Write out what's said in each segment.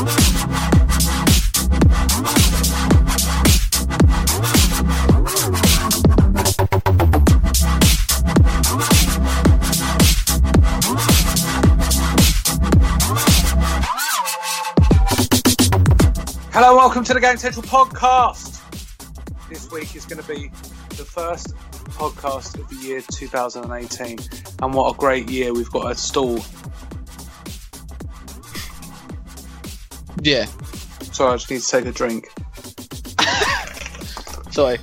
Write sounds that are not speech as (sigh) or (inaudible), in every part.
Hello, welcome to the Game Central podcast. This week is going to be the first podcast of the year 2018, and what a great year we've got a stall. Yeah. Sorry, I just need to take a drink. (laughs) Sorry.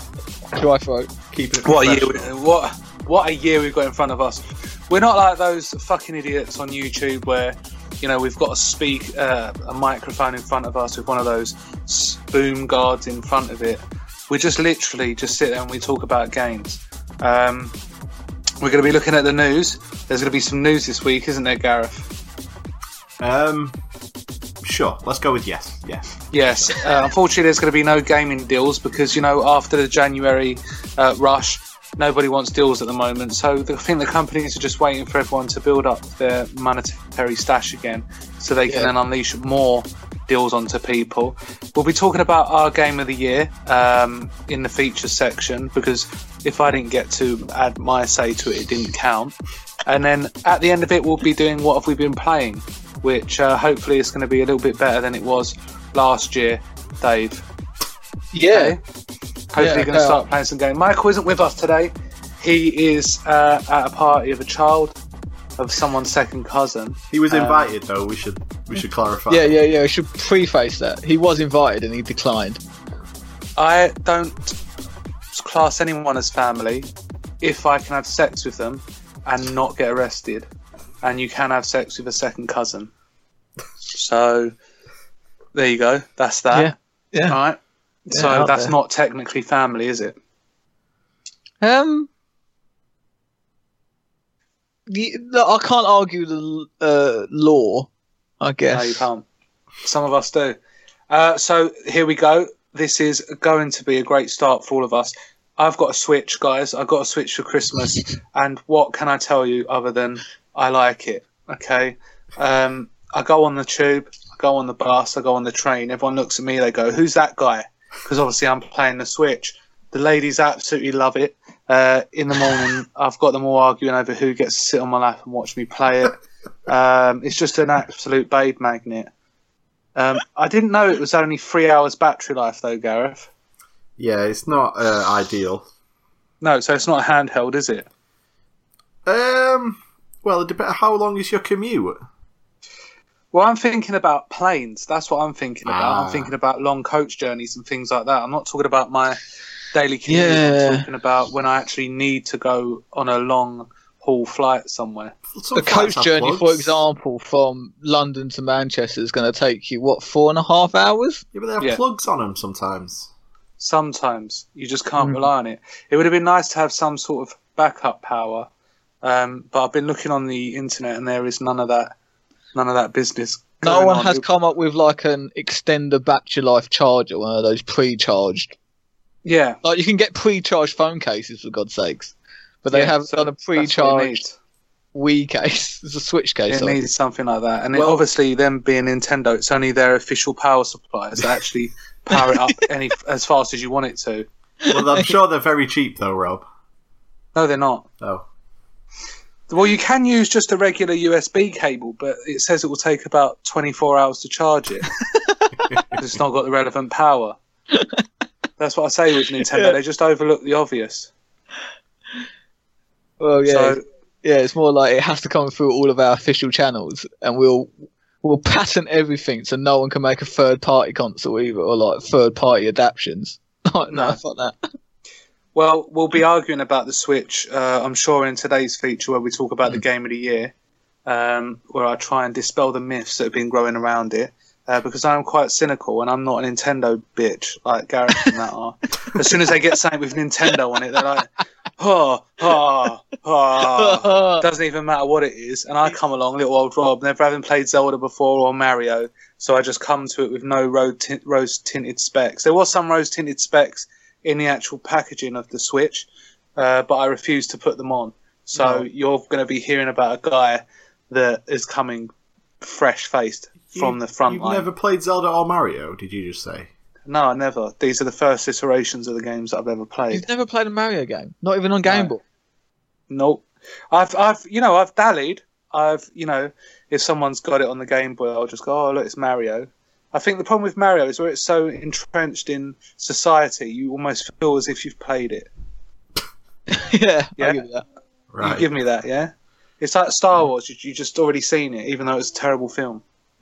Dry throat. Keeping it What a year! we- What what a year we've got in front of us. We're not like those fucking idiots on YouTube where you know we've got to speak uh, a microphone in front of us with one of those s- boom guards in front of it. We just literally just sit there and we talk about games. Um, we're going to be looking at the news. There's going to be some news this week, isn't there, Gareth? Um, sure. Let's go with yes. Yes. Yes. Uh, unfortunately, there's going to be no gaming deals because you know after the January uh, rush, nobody wants deals at the moment. So the, I think the companies are just waiting for everyone to build up their monetary stash again, so they can Yeah. then unleash more deals onto people. We'll be talking about our game of the year um, in the features section because if I didn't get to add my say to it, it didn't count. And then at the end of it, we'll be doing what have we been playing, which uh, hopefully is going to be a little bit better than it was last year, Dave. Yeah. Okay? Hopefully, Yeah, you're going to start playing some game. Michael isn't with us today. He is uh, at a party of a child of someone's second cousin. He was Um, invited though. We should we should clarify. Yeah, yeah, yeah. We should preface that. He was invited and he declined. I don't class anyone as family if I can have sex with them and not get arrested. And you can have sex with a second cousin. So there you go. That's that. Yeah. Yeah. All right. Yeah, so that's there. not technically family, is it? Um. The, the, I can't argue the uh, law. I guess. No, you can't. Some of us do. Uh, so here we go. This is going to be a great start for all of us. I've got a Switch, guys. I've got a Switch for Christmas, (laughs) and what can I tell you other than I like it? Okay. Um, I go on the tube, I go on the bus, I go on the train. Everyone looks at me. They go, "Who's that guy?" Because obviously I'm playing the Switch. The ladies absolutely love it. Uh, in the morning, (laughs) I've got them all arguing over who gets to sit on my lap and watch me play it. (laughs) Um, it's just an absolute babe magnet. Um, I didn't know it was only three hours battery life, though, Gareth. Yeah, it's not uh, ideal. No, so it's not handheld, is it? Um, well, it depends. How long is your commute? Well, I'm thinking about planes. That's what I'm thinking about. Ah. I'm thinking about long coach journeys and things like that. I'm not talking about my daily commute. Yeah. I'm talking about when I actually need to go on a long haul flight somewhere. Some a coach have journey, for example, from London to Manchester is going to take you what four and a half hours? Yeah, but they have Yeah. plugs on them sometimes. Sometimes you just can't Mm. rely on it. It would have been nice to have some sort of backup power, um, but I've been looking on the internet and there is none of that. None of that business. No one on. has come up with like an extender battery life charger, one of those pre-charged. Yeah, Like you can get pre-charged phone cases for God's sakes, but they Yeah, have so done a that's what it pre-charged. Wii case. (laughs) It's a Switch case. It sorry. needs something like that. And Well- it, obviously, them being Nintendo, it's only their official power supplies that actually power it up any as fast as you want it to. Well, I'm sure they're very cheap though, Rob. No, they're not. Oh, Well, you can use just a regular USB cable, but it says it will take about 24 hours to charge it. (laughs) 'Cause it's not got the relevant power. That's what I say with Nintendo. Yeah. They just overlook the obvious. Well, yeah, So, yeah. It's more like it has to come through all of our official channels, and we'll we'll (laughs) patent everything so no one can make a third-party console either, or like third-party adaptions. (laughs) Like, no, No. fuck that. well, we'll be arguing about the Switch, uh, I'm sure, in today's feature where we talk about Mm. the game of the year, um, where I try and dispel the myths that have been growing around it. Uh, because I'm quite cynical and I'm not a Nintendo bitch like Gareth and that are. (laughs) As soon as they get something with Nintendo on it, they're like, oh, oh, oh. doesn't even matter what it is. And I come along, little old Rob, never having played Zelda before or Mario, so I just come to it with no rose tinted specs. There was some rose tinted specs in the actual packaging of the Switch, uh, but I refuse to put them on. So No. you're going to be hearing about a guy that is coming fresh faced from the front You've line. never played Zelda or Mario, did you just say? No, I never. These are the first iterations of the games that I've ever played. You've never played a Mario game, not even on Game No. Boy. Nope. I've, I've, you know, I've dallied. I've, you know, if someone's got it on the Game Boy, I'll just go, oh, look, it's Mario. I think the problem with Mario is where it's so entrenched in society, you almost feel as if you've played it. yeah, (laughs) Yeah. I'll give you that. Right. You give me that, yeah? It's like Star Wars, you, you just already seen it, even though it's a terrible film. (laughs)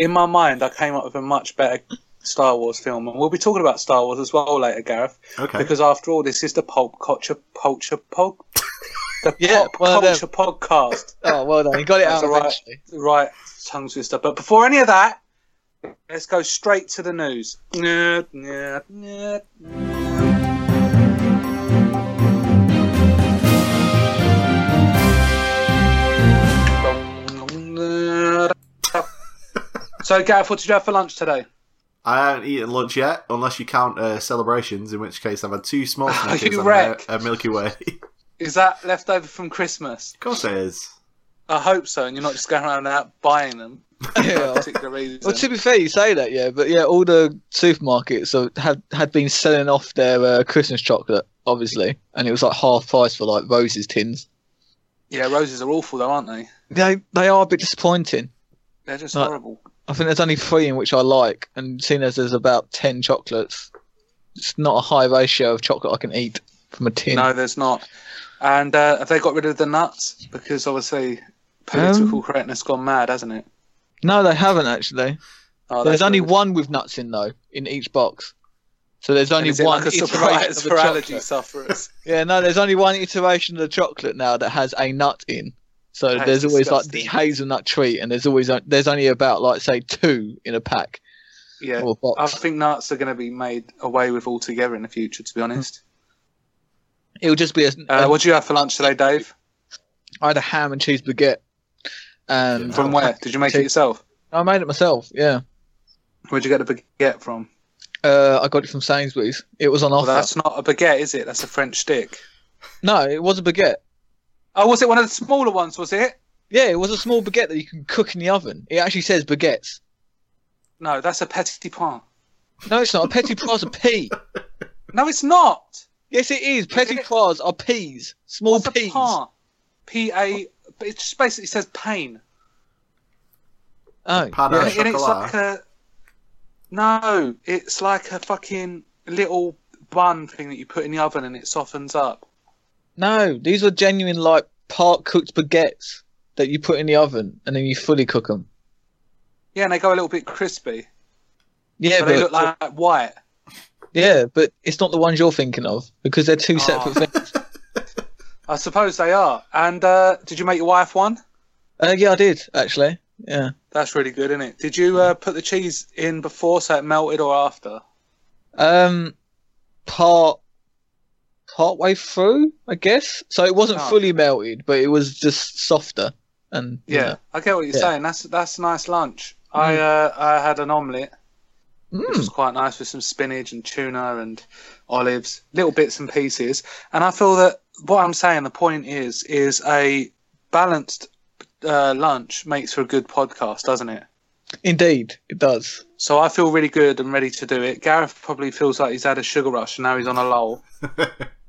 in my mind, I came up with a much better Star Wars film, and we'll be talking about Star Wars as well later, Gareth. okay. Because after all, this is the pulp culture, culture pod, (laughs) the Yeah, pop one of them. culture podcast. (laughs) Oh, well done. You got it That's out all right. eventually. Right, tongue twister. Stuff. But before any of that, let's go straight to the news. So, Gareth, what did you have for lunch today? I haven't eaten lunch yet, unless you count uh, celebrations, in which case I've had two small (laughs) Oh, Snickers you and wreck. a, a Milky Way. (laughs) Is that left over from Christmas? of course it is. I hope so, and you're not just going around out buying them (laughs) for a Yeah. particular reason. Well, to be fair, you say that, yeah, but yeah, all the supermarkets uh, had had been selling off their uh, Christmas chocolate, obviously, and it was like half price for like roses tins. yeah, roses are awful, though, aren't they? They they are a bit disappointing. They're just Like- horrible. I think there's only three in which I like, and seeing as there's about ten chocolates, it's not a high ratio of chocolate I can eat from a tin. No, there's not. And uh, have they got rid of the nuts? Because obviously, political Um, correctness gone mad, hasn't it? No, they haven't actually. Oh, there's only good. one with nuts in though in each box. So there's only one like a iteration surprise of the for allergy sufferers. (laughs) Yeah, no, there's only one iteration of the chocolate now that has a nut in. So That there's always like the hazelnut treat, and there's always there's only about like say two in a pack yeah, or a I think nuts are going to be made away with altogether in the future. To be honest, It'll just be a. uh, um, what did you have for lunch today, Dave? I had a ham and cheese baguette, and From where? Did you make it yourself? I made it myself. Yeah, Where'd you get the baguette from? uh, I got it from Sainsbury's. It was on Well, offer. that's not a baguette, is it? That's a French stick. No, it was a baguette. Oh, was it one of the smaller ones? Was it? Yeah, it was a small baguette that you can cook in the oven. It actually says baguettes. No, that's a petit pain. No, it's not. A petit pois a pea. (laughs) No, it's not. Yes, it is. Petit it? pois are peas. Small What's a peas. pain? P A. It just basically says pain. Oh, Pan yeah. and it's like a no, it's like a fucking little bun thing that you put in the oven and it softens up. No, these were genuine like part cooked baguettes that you put in the oven and then you fully cook them. Yeah, and they go a little bit crispy, Yeah, but but, they look like white. yeah, but it's not the ones you're thinking of because they're two separate Oh. things. (laughs) I suppose they are. And uh, did you make your wife one? Uh, yeah, I did actually. Yeah. That's really good, isn't it? Did you uh, put the cheese in before so it melted or after? Um, part part way through, I guess. So it wasn't Oh. fully melted, but it was just softer. And you Yeah, know. I get what you're Yeah. saying. That's that's a nice lunch. I uh, I had an omelette, which Mm. was quite nice with some spinach and tuna and olives, little bits and pieces. And I feel that what I'm saying, the point is, is a balanced uh, lunch makes for a good podcast, doesn't it? Indeed, it does. So I feel really good and ready to do it. Gareth probably feels like he's had a sugar rush and now he's on a lull. (laughs)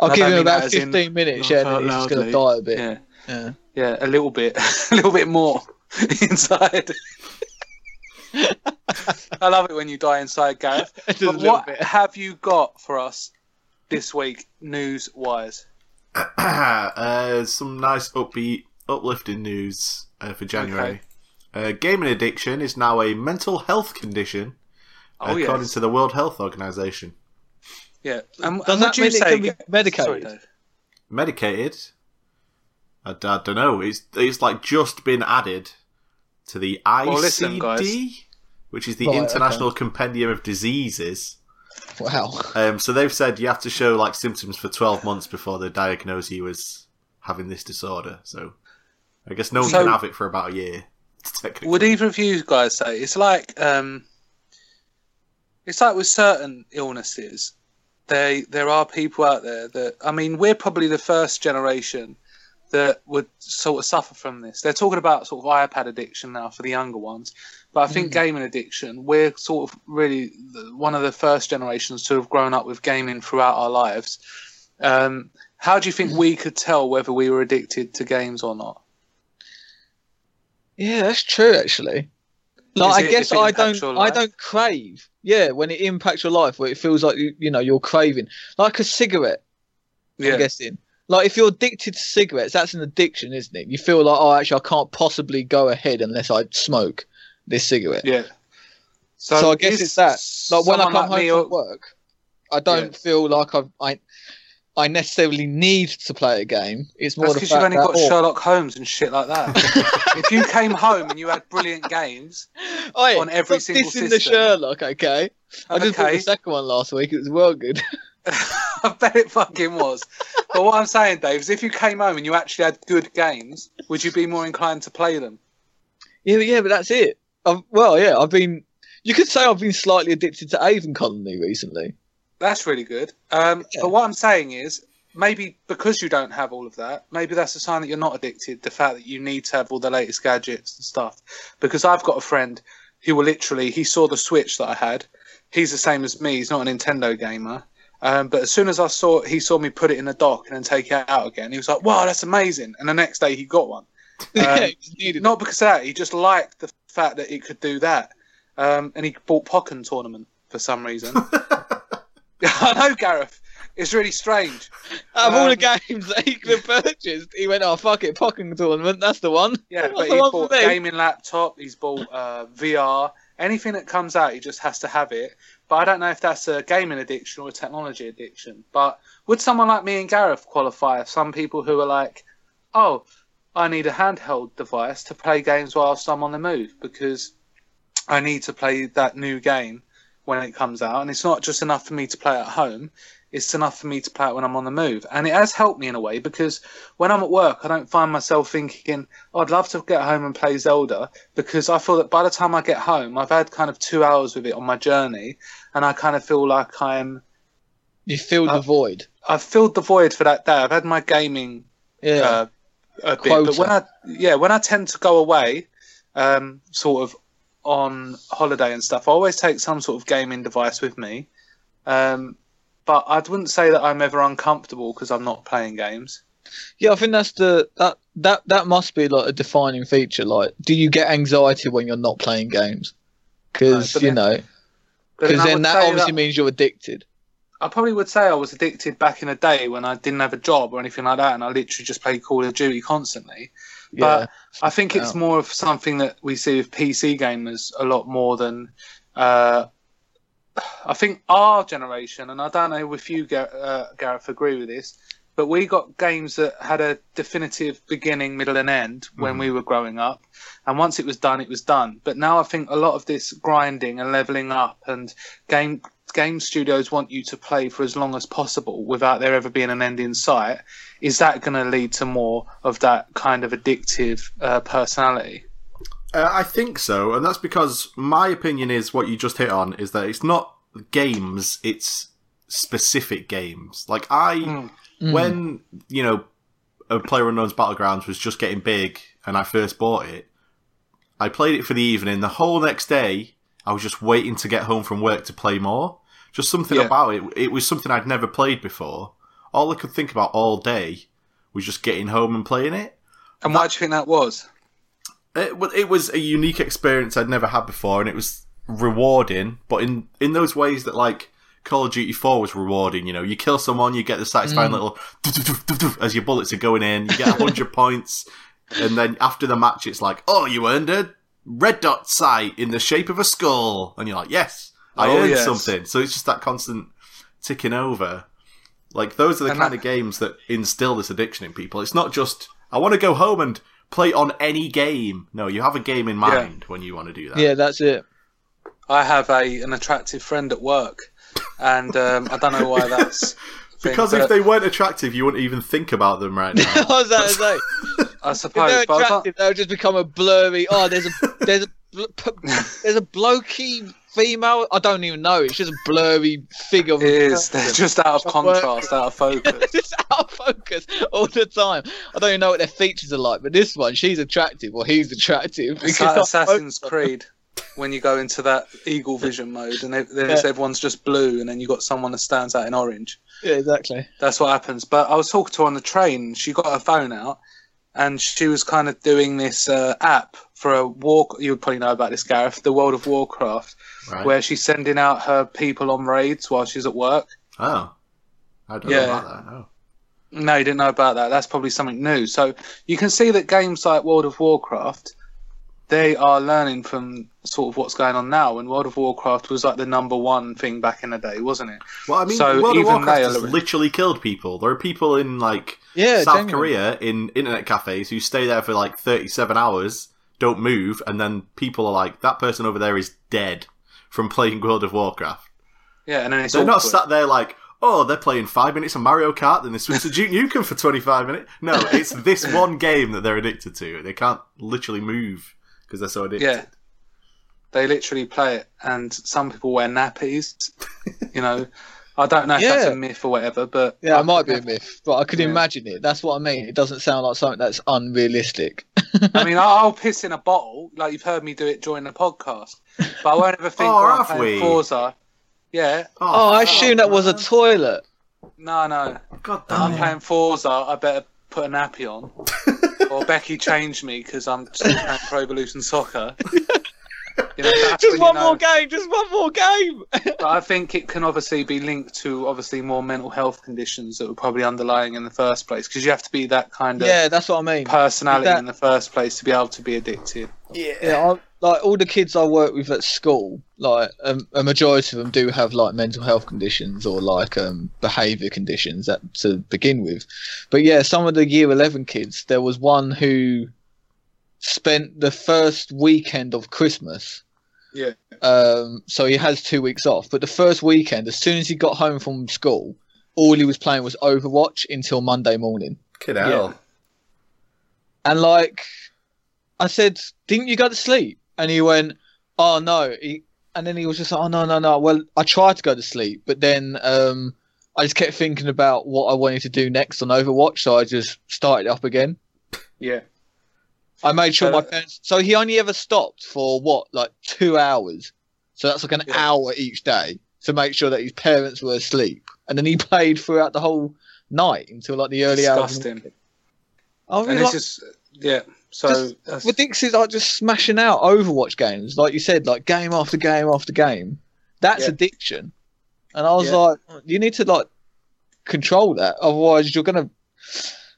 I'll I give him about that as in- 15 minutes, yeah, and then he's going to die a bit. Yeah, Yeah. yeah, a little bit, (laughs) a little bit more (laughs) inside. (laughs) I love it when you die inside, Gareth. Just But little what bit. have you got for us this week, news wise? (clears throat) uh, some nice upbeat, uplifting news uh, for January. Uh, gaming addiction is now a mental health condition, Oh according yes, to the World Health Organization. Yeah. And, Does and that would you mean it say can be medicated? Sorry, Dave. Medicated? I, don't know. It's it's like just been added to the ICD, Well, listen, which is the Right, International Compendium of Diseases. Wow. Um, so they've said you have to show like symptoms for 12 months before they diagnose you as having this disorder. So I guess no one So- can have it for about a year. (laughs) Technically. Would either of you guys say it's like um, it's like with certain illnesses, they there are people out there that I mean we're probably the first generation that would sort of suffer from this. They're talking about sort of iPad addiction now for the younger ones, but I think Mm. gaming addiction, we're sort of really the- one of the first generations to have grown up with gaming throughout our lives. Um, how do you think we could tell whether we were addicted to games or not? Yeah, that's true. Actually, like I it- guess I don't. I don't crave. Yeah, when it impacts your life, where it feels like you, you know you're craving, like a cigarette. Yeah, I'm guessing. Like if you're addicted to cigarettes, that's an addiction, isn't it? You feel like, oh, actually, I can't possibly go ahead unless I smoke this cigarette. yeah. So, I guess it's that. Like when I come like home from or- work, I don't Yeah. feel like I've, I, I necessarily need to play a game. It's more because you've only got Sherlock Holmes and shit like that. (laughs) if you came home and you had brilliant games, Oi, on every stop single dissing the. Sherlock, okay? I just bought okay, the second one last week. It was well good. (laughs) (laughs) I bet it fucking was. but what I'm saying, Dave, is if you came home and you actually had good games, would you be more inclined to play them? yeah, but yeah, but that's it. I've, well, yeah, I've been. You could say I've been slightly addicted to Aven Colony recently. That's really good. Um, Yeah. But what I'm saying is, maybe because you don't have all of that, maybe that's a sign that you're not addicted. The fact that you need to have all the latest gadgets and stuff. Because I've got a friend who will literally, he saw the Switch that I had. He's the same as me. He's not a Nintendo gamer. Um, but as soon as I saw, he saw me put it in the dock and then take it out again. He was like, "Wow, that's amazing!" And the next day he got one. (laughs) yeah, Um, was needed. Not because of that. He just liked the fact that it could do that. Um, and he bought Pokken Tournament for some reason. (laughs) (laughs) I know, Gareth. It's really strange. Out of all the um, games that he could have purchased, he went, "Oh fuck it, Pokken tournament. That's the one." Yeah, (laughs) That's but the he's one for bought a gaming laptop. He's bought uh, VR. Anything that comes out, he just has to have it. But I don't know if that's a gaming addiction or a technology addiction. But would someone like me and Gareth qualify? Some people who are like, oh, I need a handheld device to play games whilst I'm on the move because I need to play that new game when it comes out. And it's not just enough for me to play at home, it's enough for me to play it when I'm on the move. And it has helped me in a way because when I'm at work, I don't find myself thinking, oh, I'd love to get home and play Zelda because I feel that by the time I get home, I've had kind of two hours with it on my journey, and I kind of feel like I'm You filled Uh, the void. I've filled the void for that day. I've had my gaming Yeah. uh, a bit, but when I yeah when I tend to go away, um, sort of on holiday and stuff, I always take some sort of gaming device with me. Um, but I wouldn't say that I'm ever uncomfortable because I'm not playing games. Yeah, I think that's the that that that must be like a defining feature. Like, do you get anxiety when you're not playing games? Because No, you then- know, because I then that obviously means you're addicted. I probably would say I was addicted back in the day when I didn't have a job or anything like that, and I literally just played Call of Duty constantly. Yeah, But I think it's more of something that we see with PC gamers a lot more than. Uh, I think our generation, and I don't know if you, uh, Gareth, agree with this, but we got games that had a definitive beginning, middle, and end when we were growing up. And once it was done, it was done. But now I think a lot of this grinding and leveling up and game game studios want you to play for as long as possible without there ever being an end in sight. Is that going to lead to more of that kind of addictive uh, personality? Uh, I think so, and that's because my opinion is what you just hit on is that it's not games, it's specific games. Like I, Mm. Mm. when you know, a Player Unknown's Battlegrounds was just getting big, and I first bought it, I played it for the evening. The whole next day, I was just waiting to get home from work to play more. Just something Yeah. about it. It was something I'd never played before. All I could think about all day was just getting home and playing it. And why do you think that was? It, it was a unique experience I'd never had before, and it was rewarding. But in in those ways that like Call of Duty Four was rewarding. You know, you kill someone, you get the satisfying mm. little as your bullets are going in. You get hundred (laughs) points, and then after the match, it's like, oh, you earned a red dot sight in the shape of a skull, and you're like, yes, I Oh, earned yes. something. So it's just that constant ticking over. Like those are the And kind that- of games that instill this addiction in people. It's not just I want to go home and play on any game. No, you have a game in mind when you want to do that. yeah, that's it. I have a an attractive friend at work, and um, I don't know why (laughs) that's. a thing, Because but if they weren't attractive, you wouldn't even think about them right now. (laughs) I was that to say. (laughs) I If suppose, they're but I was attractive, they'll just become a blurry. Oh, there's a there's a there's a blokey female. I don't even know. It's just a blurry figure. It is. They're just out of (laughs) contrast, out of focus. (laughs) it's out of focus all the time. I don't even know what their features are like, but this one, she's attractive, or he's attractive. It's because like Assassin's Creed when you go into that eagle vision mode and there's, Yeah. everyone's just blue and then you've got someone that stands out in orange. Yeah, exactly. That's what happens. But I was talking to her on the train. She got her phone out and she was kind of doing this uh, app for a walk. You would probably know about this, Gareth, the World of Warcraft, Right. where she's sending out her people on raids while she's at work. Oh. I don't Yeah. know about that. Oh. No, you didn't know about that. That's probably something new. So you can see that games like World of Warcraft, they are learning from sort of what's going on now. And World of Warcraft was like the number one thing back in the day, wasn't it? Well, I mean, So World of Warcraft has are- literally killed people. There are people in like Yeah, South genuinely. Korea in internet cafes who stay there for like 37 hours, don't move, and then people are like, that person over there is dead from playing World of Warcraft. Yeah, and then it's They're not sat there like, oh, they're playing five minutes of Mario Kart, then they switch to Duke Nukem for 25 minutes. No, it's this (laughs) one game that they're addicted to. They can't literally move because they're so addicted. Yeah. They literally play it, and some people wear nappies. (laughs) you know, I don't know if that's a myth or whatever, but Yeah, it might be a myth, but I could Yeah. imagine it. That's what I mean. It doesn't sound like something that's unrealistic. I mean, (laughs) I'll, I'll piss in a bottle, like you've heard me do it during the podcast, but I won't ever think (laughs) Oh, when I'm playing? Forza. Yeah, oh, oh, I assume that was a toilet. no, no. God damn I'm damn it. playing Forza. I better put a nappy on, or Becky changed me because I'm playing Pro Evolution Soccer. (laughs) You know, Just one you know- more game. Just one more game. But I think it can obviously be linked to obviously more mental health conditions that were probably underlying in the first place because you have to be that kind of yeah, that's what I mean. personality That- in the first place to be able to be addicted. Yeah, I, like all the kids I work with at school, like um, a majority of them do have like mental health conditions or like um, behaviour conditions that to begin with. But yeah, some of the year eleven kids, there was one who spent the first weekend of Christmas. Yeah. Um, so he has two weeks off, but the first weekend, as soon as he got home from school, all he was playing was Overwatch until Monday morning. Kid hell. And like, I said, didn't you go to sleep? And he went, oh no. He, and then he was just like, oh no, no, no. Well, I tried to go to sleep, but then um, I just kept thinking about what I wanted to do next on Overwatch, so I just started it up again. Yeah. I made sure Uh, my parents. So he only ever stopped for what, like two hours. So that's like an Yeah. hour each day to make sure that his parents were asleep, and then he (laughs) played throughout the whole night until like the early hours. Disgusting. I And really it's like, just yeah. So Just that's, with Dixie's like just smashing out Overwatch games, like you said, like game after game after game. That's Yeah. addiction. And I was Yeah. like, you need to like control that, otherwise you're gonna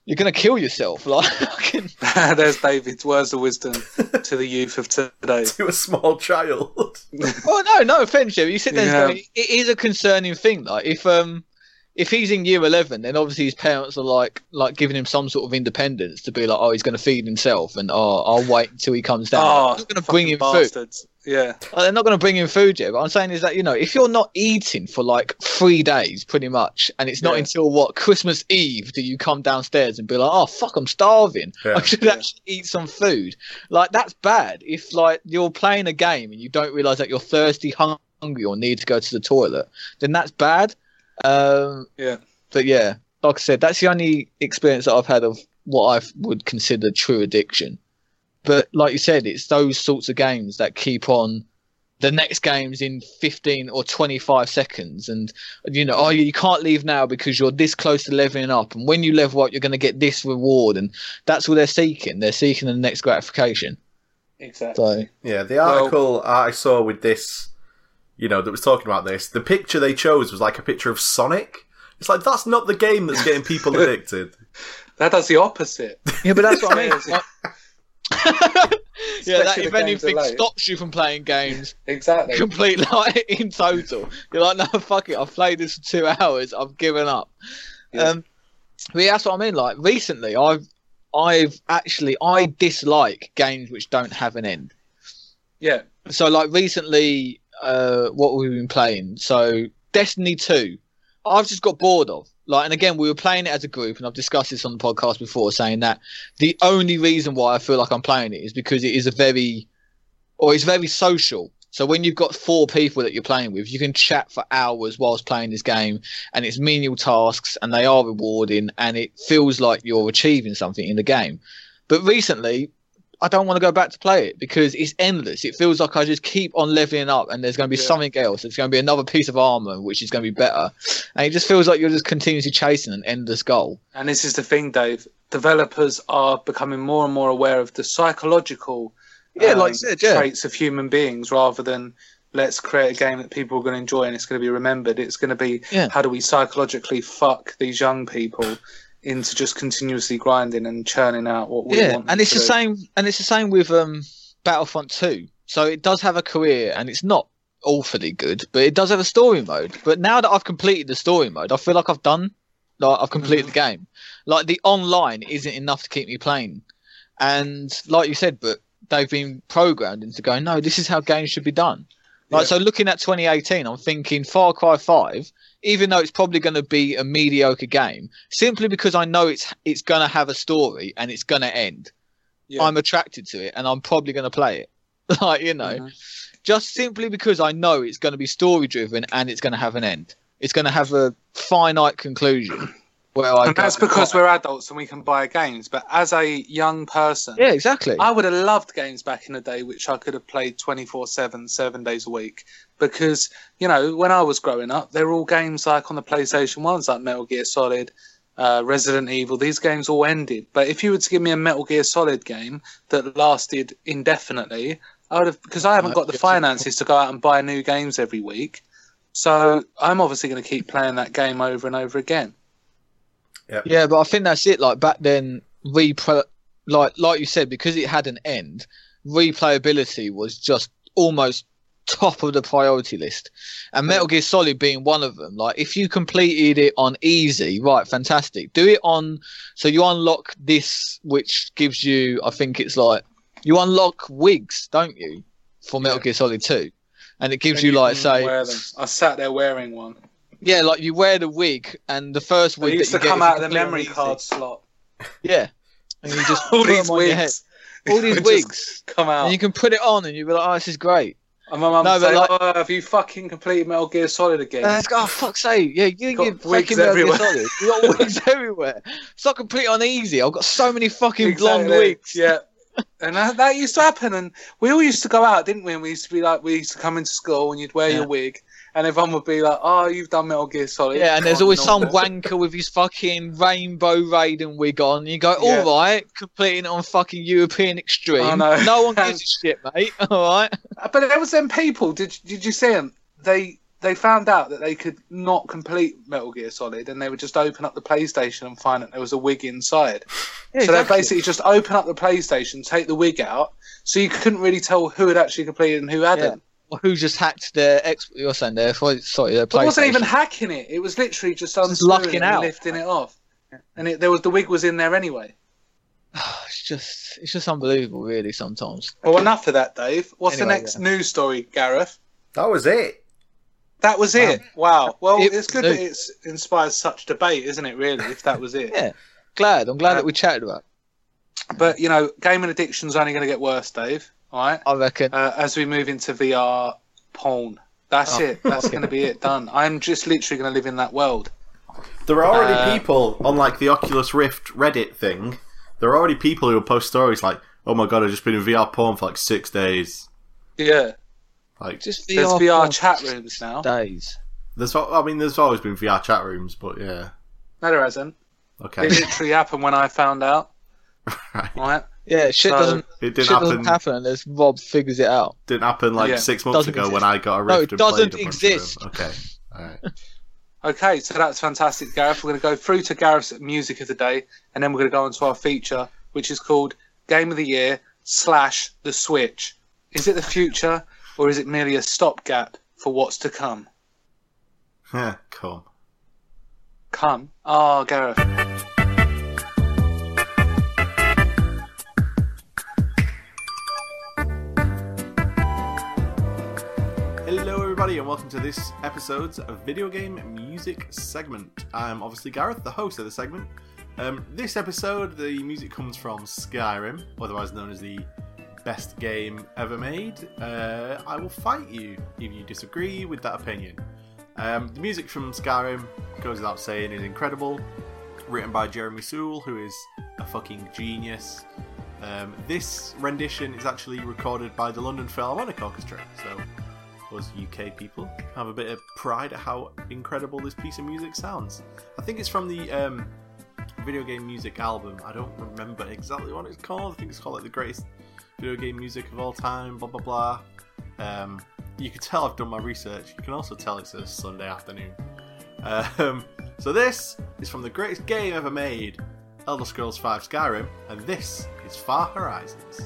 you're gonna kill yourself. Like, (laughs) fucking- (laughs) there's David's words of wisdom to the youth of today. (laughs) to a small child. oh no, no offense, Jim. You sit there Yeah. and go, it is a concerning thing. Like if um if he's in year eleven, then obviously his parents are like like giving him some sort of independence to be like, oh, he's going to feed himself, and oh, I'll wait until he comes down. Oh, I'm not going to bring fucking him food. Yeah. Like, they're not going to bring him food yet. But I'm saying is that you know, if you're not eating for like three days, pretty much, and it's not Yeah. until what Christmas Eve do you come downstairs and be like, oh fuck, I'm starving. Yeah. I should Yeah. actually eat some food. Like that's bad. If like you're playing a game and you don't realize that you're thirsty, hungry, or need to go to the toilet, then that's bad. Um, Yeah. But yeah, like I said, that's the only experience that I've had of what I would consider true addiction. But like you said, it's those sorts of games that keep on. The next game's in 15 or 25 seconds, and you know, oh, you can't leave now because you're this close to leveling up, and when you level up, you're going to get this reward, and that's all they're seeking. They're seeking the next gratification. Exactly. So Yeah, the article I saw with this, you know, that was talking about this, the picture they chose was like a picture of Sonic. It's like that's not the game that's getting people (laughs) addicted. That does the opposite. yeah, but that's what I mean. (laughs) (laughs) Yeah, that if anything are stops you from playing games, Exactly. complete like in total. You're like, no, fuck it. I've played this for two hours. I've given up. Yeah. Um, but yeah, that's what I mean. Like recently, I've I've actually I dislike games which don't have an end. Yeah. So like recently, uh, what we've been playing. So Destiny Two, I've just got bored of. Like, and again, we were playing it as a group, and I've discussed this on the podcast before, saying that the only reason why I feel like I'm playing it is because it is a very or it's very social. So when you've got four people that you're playing with, you can chat for hours whilst playing this game, and it's menial tasks, and they are rewarding, and it feels like you're achieving something in the game. But recently, I don't want to go back to play it because it's endless. It feels like I just keep on leveling up, and there's going to be Yeah. something else. There's going to be another piece of armor, which is going to be better, and it just feels like you're just continuously chasing an endless goal. And this is the thing, Dave. Developers are becoming more and more aware of the psychological Yeah, um, like said, yeah. traits of human beings rather than let's create a game that people are going to enjoy and it's going to be remembered. It's going to be Yeah. how do we psychologically fuck these young people into just continuously grinding and churning out what we want. yeah, want. and it's the do. same, and it's the same with um, Battlefront Two. So it does have a career, and it's not awfully good, but it does have a story mode. But now that I've completed the story mode, I feel like I've done, like I've completed the game. Like the online isn't enough to keep me playing, and like you said, but they've been programmed into going, no, this is how games should be done. Like Yeah. so, looking at 2018, I'm thinking Far Cry 5, even though it's probably going to be a mediocre game, simply because I know it's it's going to have a story and it's going to end. Yeah. I'm attracted to it and I'm probably going to play it. (laughs) like you know, Mhm. just simply because I know it's going to be story driven and it's going to have an end. It's going to have a finite conclusion. Where I and that's because we're adults and we can buy games. But as a young person, yeah, exactly. I would have loved games back in the day which I could have played 24 7, seven days a week. Because, you know, when I was growing up, they were all games like on the PlayStation 1s, like Metal Gear Solid, uh, Resident Evil. These games all ended. But if you were to give me a Metal Gear Solid game that lasted indefinitely, I would have, because I haven't got the finances to go out and buy new games every week. So I'm obviously going to keep playing that game over and over again. Yeah, but I think that's it. Like back then, replay, like like you said, because it had an end, replayability was just almost top of the priority list. And Metal Gear Solid being one of them. Like if you completed it on easy, right, fantastic. Do it on so you unlock this, which gives you, I think it's like you unlock wigs, don't you, for Metal Yeah. Gear Solid Two, and it gives And you like say. I sat there wearing one. Yeah, like you wear the wig, and the first wig used that to you come out of the it memory card slot. Yeah. And you just (laughs) all put these them on your head. wigs. All these (laughs) wigs. come out. And you can put it on and you'll be like, oh, this is great. and my mum No, would but say, like- "Oh, have you fucking completed Metal Gear Solid again?" Like, oh, fuck's sake. Yeah, you, Got you're wigs fucking Metal Gear everywhere. Solid. You got (laughs) wigs everywhere. It's not complete on easy. I've got so many fucking blonde Exactly. wigs. Yeah. And that, that used to happen, and we all used to go out, didn't we? And we used to be like, we used to come into school, and you'd wear Yeah. your wig, and everyone would be like, "Oh, you've done Metal Gear Solid." Yeah, and there's always some wanker with his fucking rainbow Raiden wig on. And you go, all Yeah. right, completing it on fucking European Extreme. I know. No one gives a (laughs) shit, mate. (laughs) All right. Uh, but there was them people. Did did you see them? They they found out that they could not complete Metal Gear Solid, and they would just open up the PlayStation and find that there was a wig inside. Yeah, so they basically just open up the PlayStation, take the wig out, so you couldn't really tell who had actually completed and who hadn't. Or who just hacked their X? You're saying their sorry, their But it wasn't even hacking it. It was literally just Just unscrewing it out. lifting it off. And it, there was the wig was in there anyway. (sighs) it's just it's just unbelievable, really. Sometimes. Well, enough of that, Dave. What's Anyway, the next news story, Gareth? That was it. That was it. Wow. Well, It- it's good no. that it's inspired such debate, isn't it? Really, if that was it. (laughs) Yeah. Glad. I'm glad Uh, that we chatted about. it. But you know, gaming addiction's only going to get worse, Dave. All right. I reckon. Uh, as we move into VR porn, that's Oh, it. That's going to be it. Done. I'm just literally going to live in that world. There are already Uh, people on like the Oculus Rift Reddit thing. There are already people who will post stories like, "Oh my god, I've just been in VR porn for like six days." Yeah. Like, Just There's VR, VR chat rooms now. Days. there's, I mean, there's always been VR chat rooms, but yeah, No, there hasn't. okay, It literally happened when I found out. (laughs) right. Right. Yeah, shit So, doesn't It didn't doesn't happen. happen unless Rob figures it out. Didn't happen like Yeah. six months Doesn't ago exist. when I got a No, it and doesn't a exist. Of. Okay, all right. Okay, so that's fantastic, Gareth. We're going to go through to Gareth's music of the day, and then we're going to go on to our feature, which is called Game of the Year slash the Switch. Is it the future, or is it merely a stopgap for what's to come? Yeah, come. Come. Oh, Gareth. Everybody, and welcome to this episode's video game music segment. I'm obviously Gareth, the host of the segment. Um, this episode, the music comes from Skyrim, otherwise known as the best game ever made. Uh, I will fight you if you disagree with that opinion. Um, the music from Skyrim goes without saying is incredible. Written by Jeremy Soule, who is a fucking genius. Um, this rendition is actually recorded by the London Philharmonic Orchestra, so us UK people have a bit of pride at how incredible this piece of music sounds. I think it's from the um, video game music album. I don't remember exactly what it's called. I think it's called like the greatest video game music of all time. Blah blah blah. Um, you can tell I've done my research. You can also tell it's a Sunday afternoon. Um, so this is from the greatest game ever made, Elder Scrolls V Skyrim, and this is Far Horizons.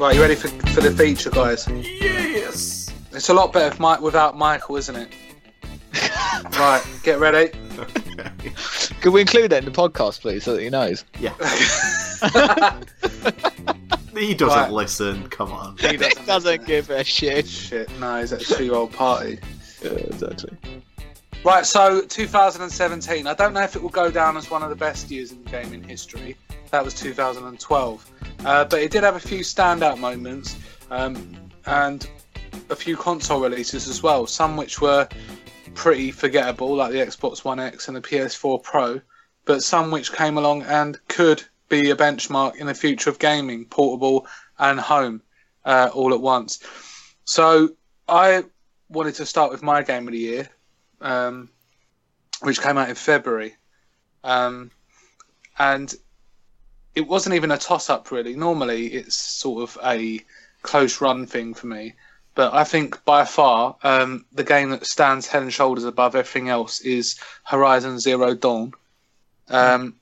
Right, you ready for, for the feature, guys? Yes. It's a lot better if Mike, without Michael, isn't it? (laughs) right, get ready. Okay. Could we include that in the podcast, please, so that he knows? Yeah. (laughs) He doesn't Right. listen. Come on. He He doesn't doesn't give a shit. Shit, no, he's at a two-year-old party. Yeah, exactly. Right, so 2017. I don't know if it will go down as one of the best years in gaming history. That was 2012, uh, but it did have a few standout moments um, and a few console releases as well. Some which were pretty forgettable, like the Xbox One X and the PS4 Pro, but some which came along and could be a benchmark in the future of gaming, portable and home, uh, all at once. So I wanted to start with my game of the year, um, which came out in February. Um, and it wasn't even a toss up, really. Normally, it's sort of a close run thing for me. But I think by far, um, the game that stands head and shoulders above everything else is Horizon Zero Dawn. Um,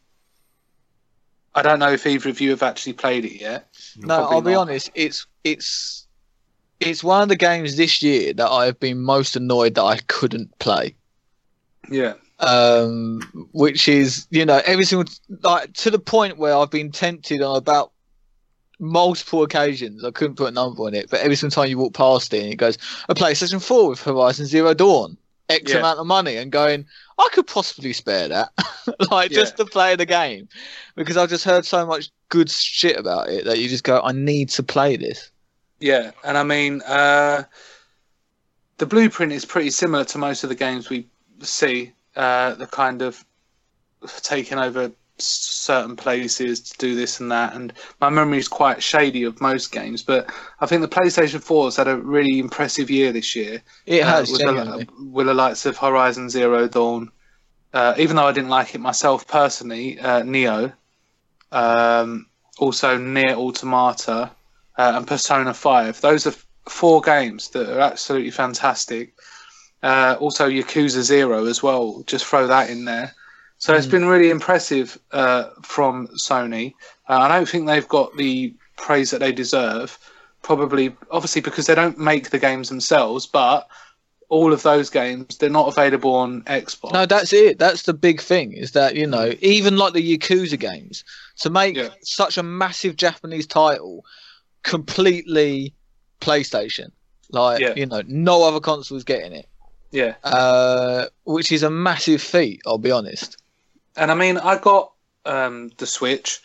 I don't know if either of you have actually played it yet. No, Probably I'll be not. honest. It's it's it's one of the games this year that I have been most annoyed that I couldn't play. Yeah. Um, which is you know every single like to the point where I've been tempted on about multiple occasions. I couldn't put a number on it, but every single time you walk past it, and it goes a PlayStation Four with Horizon Zero Dawn, X Yeah. amount of money, and going, I could possibly spare that, (laughs) like Yeah. just to play the game, because I've just heard so much good shit about it that you just go, I need to play this. Yeah, and I mean, uh, the blueprint is pretty similar to most of the games we see. Uh, the kind of taking over certain places to do this and that, and my memory is quite shady of most games. But I think the PlayStation 4 has had a really impressive year this year. It uh, has with, genuinely. the, with the likes of Horizon Zero Dawn. Uh, even though I didn't like it myself personally, uh, Nioh, um, also Nier Automata, uh, and Persona 5. Those are four games that are absolutely fantastic. Uh, also, Yakuza Zero as well. Just throw that in there. So it's been really impressive uh, from Sony. Uh, I don't think they've got the praise that they deserve. Probably, obviously, because they don't make the games themselves, but all of those games they're not available on Xbox. No, that's it. That's the big thing. Is that you know even like the Yakuza games to make Yeah. such a massive Japanese title completely PlayStation. Like Yeah. you know, no other console is getting it. Yeah. Uh, which is a massive feat. I'll be honest. And I mean, I got um, the Switch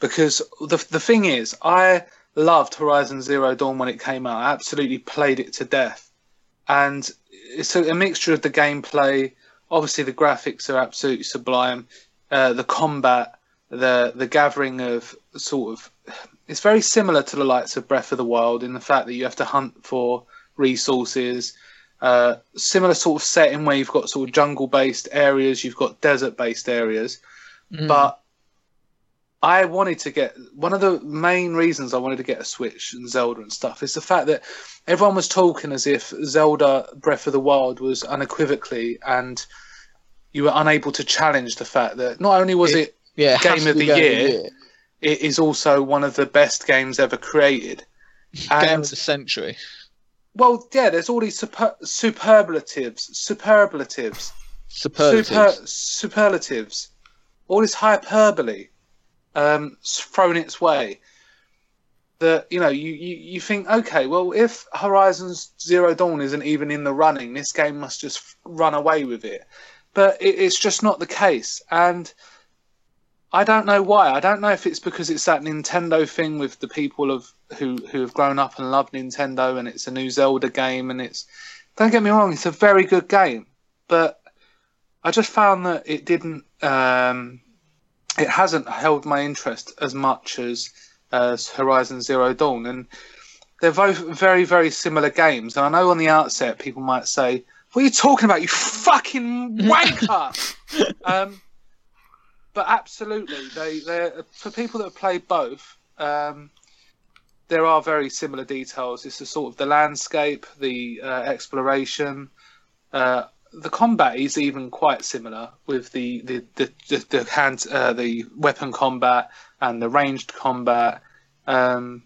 because the the thing is, I loved Horizon Zero Dawn when it came out. I absolutely played it to death, and it's a, a mixture of the gameplay. Obviously, the graphics are absolutely sublime. Uh, the combat, the the gathering of sort of, it's very similar to the likes of Breath of the Wild in the fact that you have to hunt for resources. Uh, similar sort of setting where you've got sort of jungle based areas, you've got desert based areas, Mm. but I wanted to get one of the main reasons I wanted to get a Switch and Zelda and stuff is the fact that everyone was talking as if Zelda Breath of the Wild was unequivocally and you were unable to challenge the fact that not only was it, yeah, it has (laughs) Game of the Game Year, it is also one of the best games ever created. (laughs) Game And of the century. Well, yeah, there's all these super, superlatives, superlatives, Superlatives. super, superlatives, all this hyperbole um, thrown its way. That you know, you, you, you think, okay, well, if Horizon Zero Dawn isn't even in the running, this game must just run away with it. But it, it's just not the case, and I don't know why. I don't know if it's because it's that Nintendo thing with the people of who who have grown up and love Nintendo, and it's a new Zelda game, and it's don't get me wrong, it's a very good game, but I just found that it didn't. Um, it hasn't held my interest as much as as Horizon Zero Dawn, and they're both very very similar games. And I know on the outset people might say, "What are you talking about? You fucking wanker!" (laughs) um, but absolutely, they they for people that have played both. Um, there are very similar details. It's the sort of the landscape, the uh, exploration, uh, the combat is even quite similar with the the the, the, the hand uh, the weapon combat and the ranged combat. Um,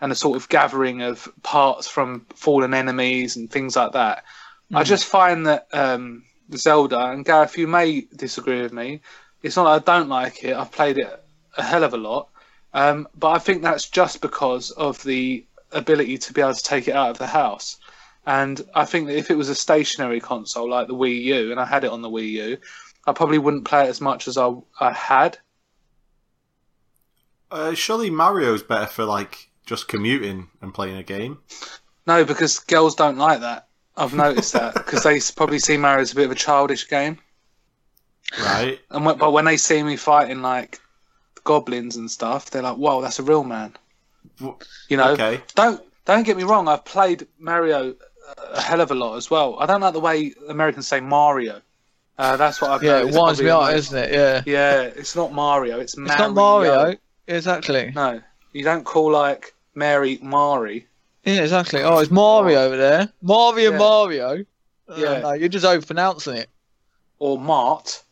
and a sort of gathering of parts from fallen enemies and things like that. I just find that um, Zelda and Gareth, you may disagree with me. It's not that I don't like it. I've played it a hell of a lot, um, but I think that's just because of the ability to be able to take it out of the house. And I think that if it was a stationary console like the Wii U, and I had it on the Wii U, I probably wouldn't play it as much as I, I had. Uh, surely Mario's better for like just commuting and playing a game. No, because girls don't like that. I've noticed that (laughs) because they probably see Mario as a bit of a childish game. Right. And when, but when they see me fighting like goblins and stuff, they're like, "Whoa, that's a real man." You know, Okay. don't don't get me wrong. I've played Mario a hell of a lot as well. I don't like the way Americans say Mario. Uh, that's what I've Yeah, it winds me probably out, isn't it? Yeah. Yeah, it's not Mario. It's Mario. It's not Mario. Exactly. No, you don't call like Mary Mari. Yeah, exactly. Oh, it's Mario over there. Mario Yeah. Mario. Oh, Yeah. no, you're just overpronouncing it. or Mart.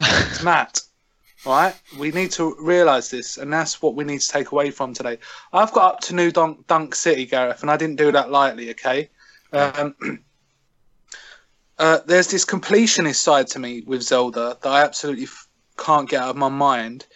It's Matt. Right, we need to realise this, and that's what we need to take away from today. I've got up to New Donk, Donk City, Gareth, and I didn't do that lightly. Okay, um, (clears throat) uh, there's this completionist side to me with Zelda that I absolutely f- can't get out of my mind.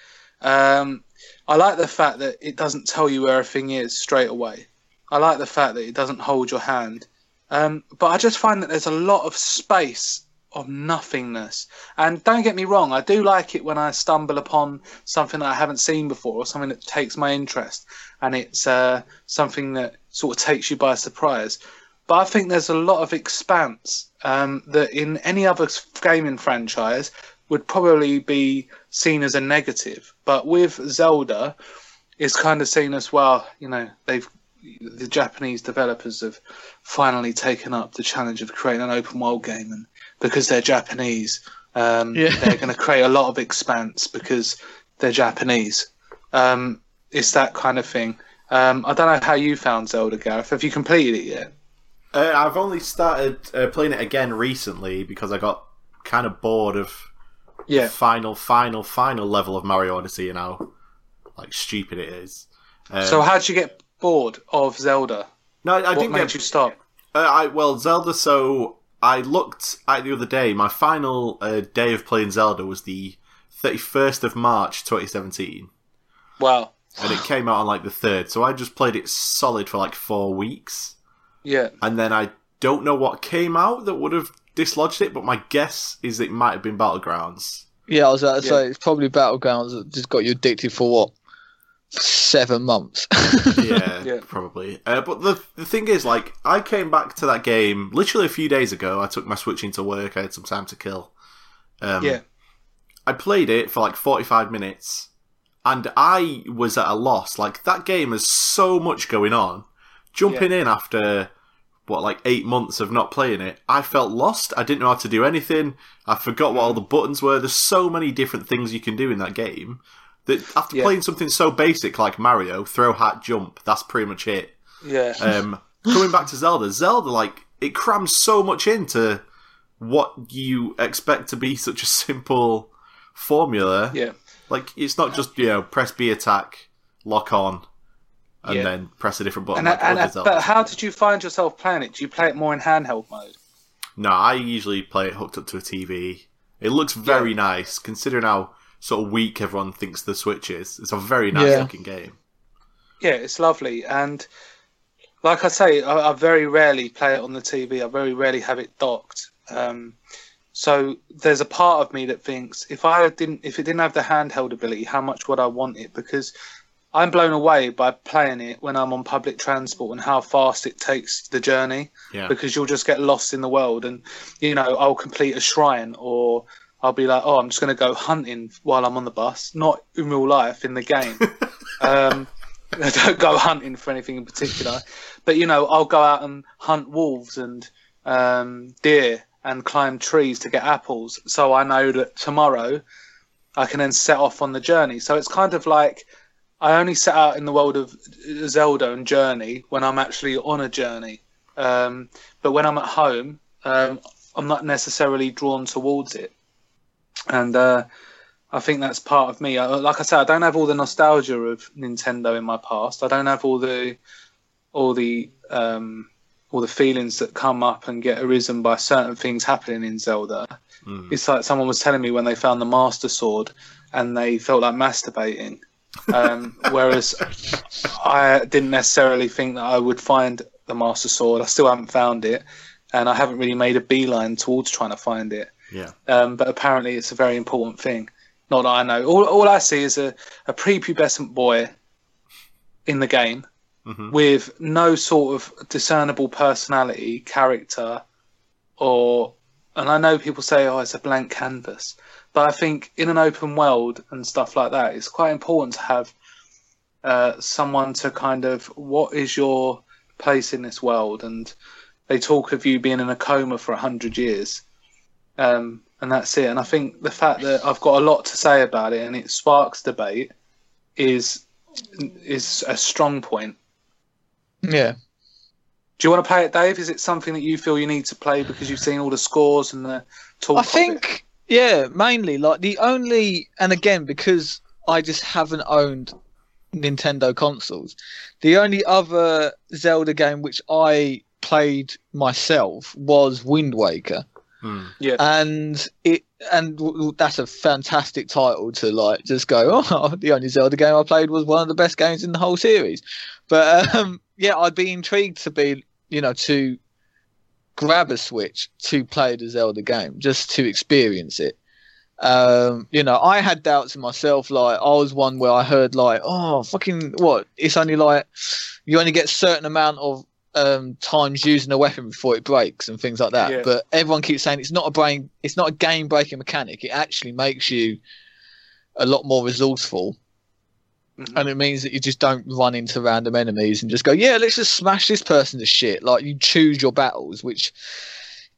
Um, I like the fact that it doesn't tell you where everything is straight away. I like the fact that it doesn't hold your hand. Um, but I just find that there's a lot of space of nothingness. And don't get me wrong, I do like it when I stumble upon something that I haven't seen before or something that takes my interest and it's uh, something that sort of takes you by surprise. But I think there's a lot of expanse um, that in any other gaming franchise would probably be seen as a negative. But with Zelda, it's kind of seen as well, you know, they've the Japanese developers have finally taken up the challenge of creating an open world game, and because they're Japanese, um, Yeah. they're going to create a lot of expanse because they're Japanese. Um, it's that kind of thing. Um, I don't know how you found Zelda, Gareth. Have you completed it yet? Uh, I've only started uh, playing it again recently because I got kind of bored of Yeah. the final, final, final level of Mario Odyssey and how like stupid it is. Um, So how did you get bored of Zelda? no, I what didn't made get you stop? Uh, I well, Zelda. So I looked at the other day. My final uh, day of playing Zelda was the thirty first of March, twenty seventeen, Wow. and it came out on like the third. So I just played it solid for like four weeks, Yeah. and then I don't know what came out that would have dislodged it, but my guess is it might have been Battlegrounds. Yeah, I was about to Yeah. say it's probably Battlegrounds that just got you addicted for what seven months. (laughs) yeah, Yeah. probably. Uh, but the the thing is, like, I came back to that game literally a few days ago. I took my Switch into work. I had some time to kill. Um, Yeah. I played it for like 45 minutes and I was at a loss. Like, that game has so much going on. Jumping in after, what, like eight months of not playing it, I felt lost. I didn't know how to do anything. I forgot what all the buttons were. There's so many different things you can do in that game that after Yeah. playing something so basic like Mario, throw, hat, jump, that's pretty much it. Yeah. (laughs) Um, coming back to Zelda, Zelda like it crams so much into what you expect to be such a simple formula. yeah. Like it's not just you know press B attack, lock on, and Yeah. then press a different button. And, like and, other but how did you find yourself playing it? Do you play it more in handheld mode? no, I usually play it hooked up to a TV. It looks very nice considering how sort of weak everyone thinks the Switch is. It's a very nice Yeah. looking game. Yeah, it's lovely. And like I say, I, I very rarely play it on the TV. I very rarely have it docked. Um, so there's a part of me that thinks if I didn't, if it didn't have the handheld ability, how much would I want it? Because I'm blown away by playing it when I'm on public transport and how fast it takes the journey. Yeah. Because you'll just get lost in the world, and you know I'll complete a shrine or. I'll be like, oh, I'm just going to go hunting while I'm on the bus, not in real life in the game. (laughs) um, (laughs) I don't go hunting for anything in particular, but you know, I'll go out and hunt wolves and um, deer and climb trees to get apples. So I know that tomorrow I can then set off on the journey. So it's kind of like I only set out in the world of Zelda and Journey when I'm actually on a journey. Um, but when I'm at home, um, I'm not necessarily drawn towards it. And uh, I think that's part of me. I, like I said, I don't have all the nostalgia of Nintendo in my past. I don't have all the all the um, all the feelings that come up and get arisen by certain things happening in Zelda. Mm. It's like someone was telling me when they found the Master Sword and they felt like masturbating. Um, (laughs) whereas I didn't necessarily think that I would find the Master Sword. I still haven't found it, and I haven't really made a beeline towards trying to find it. Yeah. Um, but apparently, it's a very important thing. Not that I know. All, all I see is a, a prepubescent boy in the game Mhm. with no sort of discernible personality, character, or. And I know people say, oh, it's a blank canvas. But I think in an open world and stuff like that, it's quite important to have uh, someone to kind of, what is your place in this world? And they talk of you being in a coma for 100 years. Um, and that's it. And I think the fact that I've got a lot to say about it and it sparks debate is is a strong point. Yeah. Do you want to play it, Dave? Is it something that you feel you need to play because you've seen all the scores and the talk? I of it? think, yeah, mainly like the only, and again because I just haven't owned Nintendo consoles, the only other Zelda game which I played myself was Wind Waker, Mm. Yeah. and it and that's a fantastic title to like just go. (laughs) Oh, the only Zelda game I played was one of the best games in the whole series, but um, (laughs) yeah, I'd be intrigued to be, you know, to grab a Switch to play the Zelda game, just to experience it. Um, you know, I had doubts in myself. Like, I was one where I heard like, oh, fucking what? It's only like you only get certain amount of um, times using a weapon before it breaks and things like that. Yeah. But everyone keeps saying it's not a brain, it's not a game breaking mechanic. It actually makes you a lot more resourceful Mhm. and it means that you just don't run into random enemies and just go, yeah, let's just smash this person to shit. Like you choose your battles, which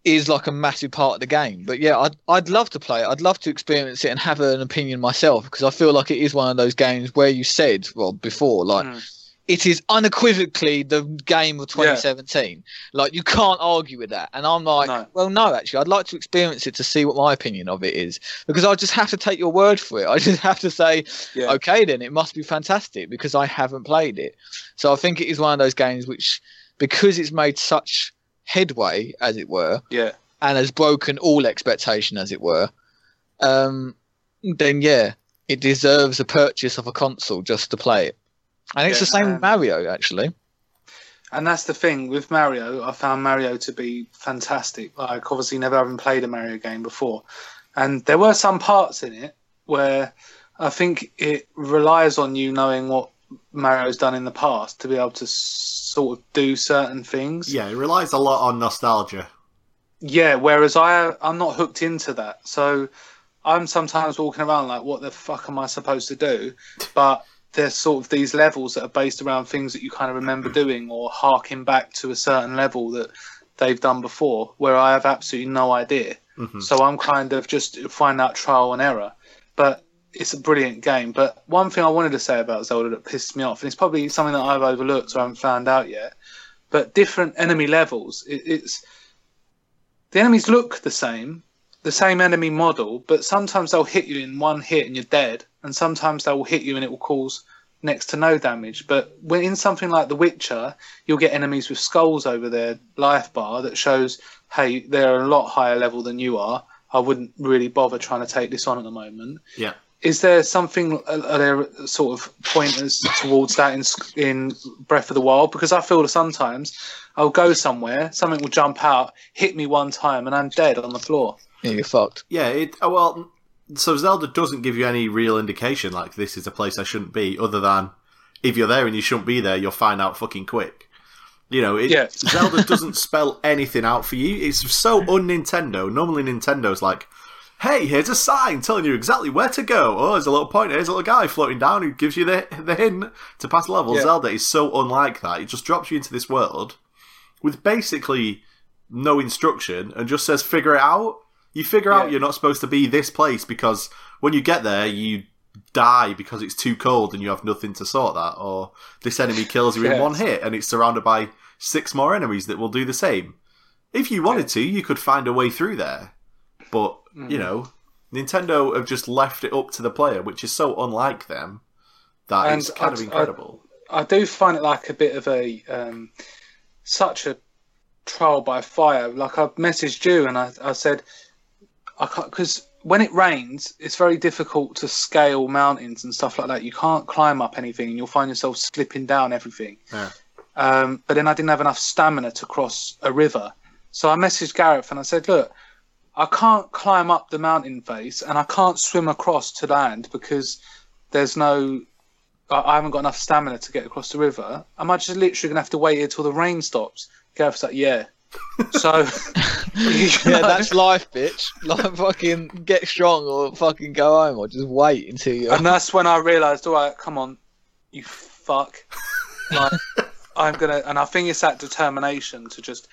is like a massive part of the game. But yeah, I'd I'd love to play it. I'd love to experience it and have an opinion myself because I feel like it is one of those games where you said, well, before, like Mm. It is unequivocally the game of 2017. Like you can't argue with that. And I'm like, No. well, no, actually, I'd like to experience it to see what my opinion of it is because I just have to take your word for it. I just have to say, Yeah. okay, then it must be fantastic because I haven't played it. So I think it is one of those games which, because it's made such headway, as it were, Yeah. and has broken all expectation, as it were, um, then yeah, it deserves a purchase of a console just to play it. And it's Yeah, the same um, with Mario, actually. And that's the thing with Mario. I found Mario to be fantastic. Like obviously never having played a Mario game before, and there were some parts in it where I think it relies on you knowing what Mario's done in the past to be able to sort of do certain things. Yeah, it relies a lot on nostalgia. Yeah, whereas I I'm not hooked into that. So I'm sometimes walking around like, what the fuck am I supposed to do? But there's sort of these levels that are based around things that you kind of remember doing or harking back to a certain level that they've done before, where I have absolutely no idea. Mhm. So I'm kind of just find out trial and error. But it's a brilliant game. But one thing I wanted to say about Zelda that pissed me off, and it's probably something that I've overlooked or haven't found out yet, but different enemy levels. It, it's the enemies look the same, the same enemy model, but sometimes they'll hit you in one hit and you're dead, and sometimes they will hit you and it will cause next to no damage. But when in something like The Witcher, you'll get enemies with skulls over their life bar that shows, hey, they're a lot higher level than you are. I wouldn't really bother trying to take this on at the moment. Yeah. Is there something? Uh, are there sort of pointers towards that in in Breath of the Wild? Because I feel that sometimes I'll go somewhere, something will jump out, hit me one time, and I'm dead on the floor. Yeah, you're fucked. Yeah, it oh, well. So Zelda doesn't give you any real indication like this is a place I shouldn't be, other than if you're there and you shouldn't be there, you'll find out fucking quick. You know, it, Yeah. Zelda doesn't (laughs) spell anything out for you. It's so un Nintendo. Normally, Nintendo's like, "Hey, here's a sign telling you exactly where to go. Oh, there's a little pointer. Here's a little guy floating down who gives you the the hint to pass level." Yeah. Zelda is so unlike that. It just drops you into this world with basically no instruction and just says figure it out. You figure out you're not supposed to be this place because when you get there, you die because it's too cold and you have nothing to sort that, or this enemy kills you in one hit and it's surrounded by six more enemies that will do the same. If you wanted to, you could find a way through there, but Mm. you know, Nintendo have just left it up to the player, which is so unlike them that And it's kind I- of I- incredible. I do find it like a bit of a um, such a trial by fire. Like I messaged you and I, I said I can't because when it rains, it's very difficult to scale mountains and stuff like that. You can't climb up anything, and you'll find yourself slipping down everything. Yeah. Um, but then I didn't have enough stamina to cross a river, so I messaged Gareth and I said, "Look, I can't climb up the mountain face, and I can't swim across to land because there's no I I haven't got enough stamina to get across the river. Am I just literally gonna have to wait until the rain stops? Gareth's like, yeah. (laughs) So you (laughs) Yeah, know, that's life, bitch. Like, fucking get strong or fucking go home or just wait until you. and that's when I realised, all right, come on, you fuck. (laughs) Like, I'm gonna, and I think it's that determination to just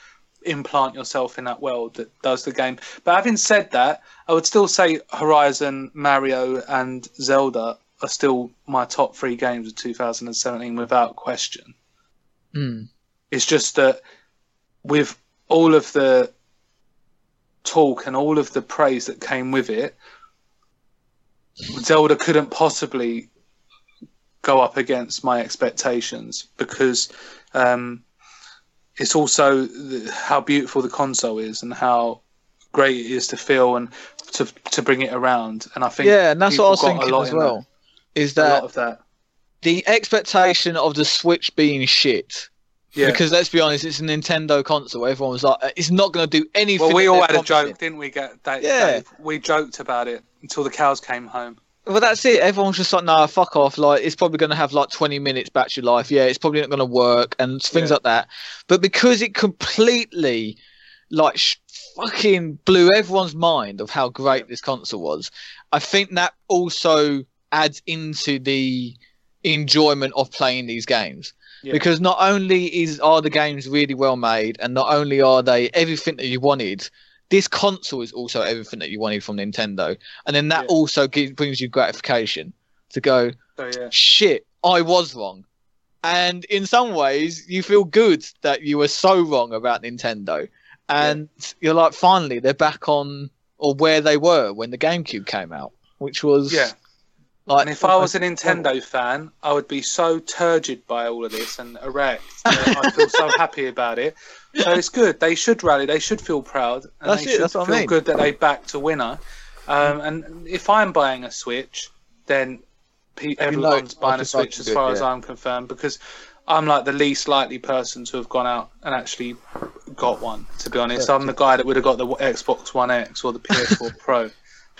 implant yourself in that world that does the game. But having said that, I would still say Horizon, Mario, and Zelda are still my top three games of 2017 without question. Mm. It's just that with all of the talk and all of the praise that came with it, Zelda couldn't possibly go up against my expectations because um, it's also the, how beautiful the console is and how great it is to feel and to to bring it around. And I think Yeah, and that's what I was thinking lot as well. Is that, a lot that of that. the expectation of the Switch being shit? Yeah. Because let's be honest, it's a Nintendo console. Everyone was like, uh, it's not going to do anything. well, we all had a joke, didn't we? Get Dave, Yeah. Dave? We joked about it until the cows came home. Well, that's it. Everyone's just like, nah, fuck off. Like, it's probably going to have like 20 minutes battery life. Yeah, it's probably not going to work and things Yeah. like that. But because it completely, like, sh- fucking blew everyone's mind of how great this console was, I think that also adds into the enjoyment of playing these games. Yeah. Because not only is are the games really well made, and not only are they everything that you wanted, this console is also everything that you wanted from Nintendo, and then that Yeah. also gives, brings you gratification to go, So yeah, shit, I was wrong, and in some ways you feel good that you were so wrong about Nintendo, and you're like, finally they're back on or where they were when the GameCube came out, which was yeah. like And if I was a Nintendo fan, I would be so turgid by all of this and erect. (laughs) I feel so happy about it. So it's good. They should rally. They should feel proud. And That's they it, should that's what I feel mean. good that they backed a winner. Um, and if I'm buying a Switch, then pe- everyone's I buying a Switch as do it, far as. I'm concerned because I'm like the least likely person to have gone out and actually got one. To be honest, I'm the guy that would have got the Xbox One X or the PS4 (laughs) Pro,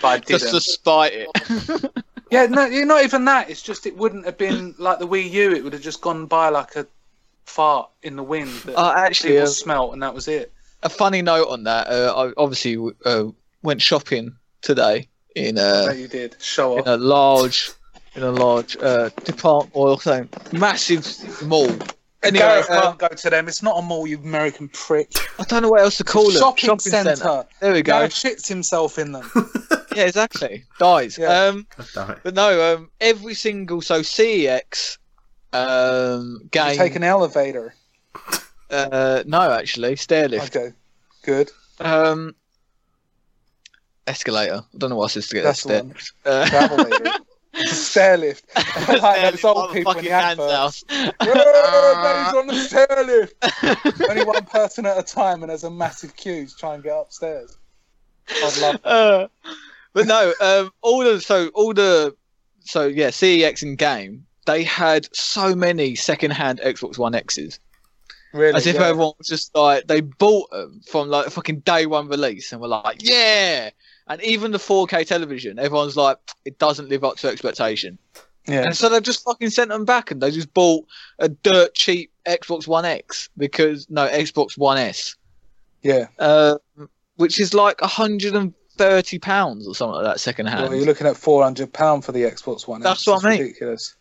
but I didn't. just to spite it. Yeah, no, yeah, not even that. It's just it wouldn't have been like the Wii U. It would have just gone by like a fart in the wind that Uh, actually, people uh, smelt, and that was it. a funny note on that. Uh, I obviously uh, went shopping today in a you did. Show in a large in a large uh, department or something massive mall. Anyway, Gareth uh, won't go to them. It's not a mall, you American prick. I don't know what else to call it. Shopping, centre. There we go. Gareth shits himself in them. (laughs) Yeah, exactly. Dies. Yeah. Um, God damn it. but no, um, every single so CEX um You game. take an elevator. uh, no, actually, stair lift. Okay, good. Um, escalator. I don't know what else is to get That's the one. Uh, Travelator. stair lift. like those old people in the. Yeah, Daddy's on the stair lift. (laughs) Only one person at a time, and there's a massive queue to try and get upstairs. I'd love that. Uh, but no, um, all the so all the so yeah, CEX in game. They had so many second-hand Xbox One X's, Really, as if yeah. everyone was just like they bought them from like fucking day one release, and were like, yeah. And even the 4K television, everyone's like, it doesn't live up to expectation. yeah. And so they've just fucking sent them back, and they just bought a dirt cheap Xbox One X because no Xbox One S, Yeah. uh, which is like hundred and thirty pounds or something like that second hand. Well, you're looking at four hundred pound for the Xbox One. That's X. what I mean. Ridiculous.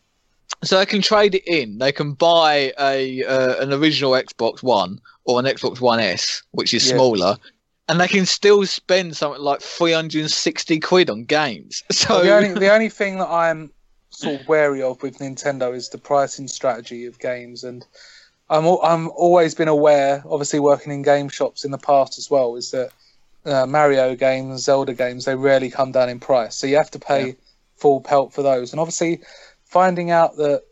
So they can trade it in. They can buy a uh, an original Xbox One or an Xbox One S, which is Yeah. smaller, and they can still spend something like three hundred and sixty quid on games. (laughs) So Well, the only the only thing that I'm sort of wary of with Nintendo is the pricing strategy of games, and I'm I'm always been aware, obviously working in game shops in the past as well, is that uh, Mario games, Zelda games, they rarely come down in price. So you have to pay Yeah. full pelt for those. And obviously, finding out that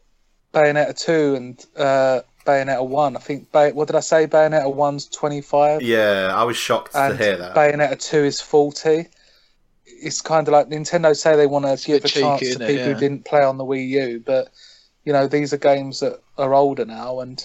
Bayonetta two and uh, Bayonetta one, I think Bay- what did I say? Bayonetta one's twenty five Yeah, I was shocked and to hear that. Bayonetta two is forty. It's kind of like Nintendo say they want to give a bit cheeky, chance to isn't it? people Yeah. who didn't play on the Wii U, but you know these are games that are older now, and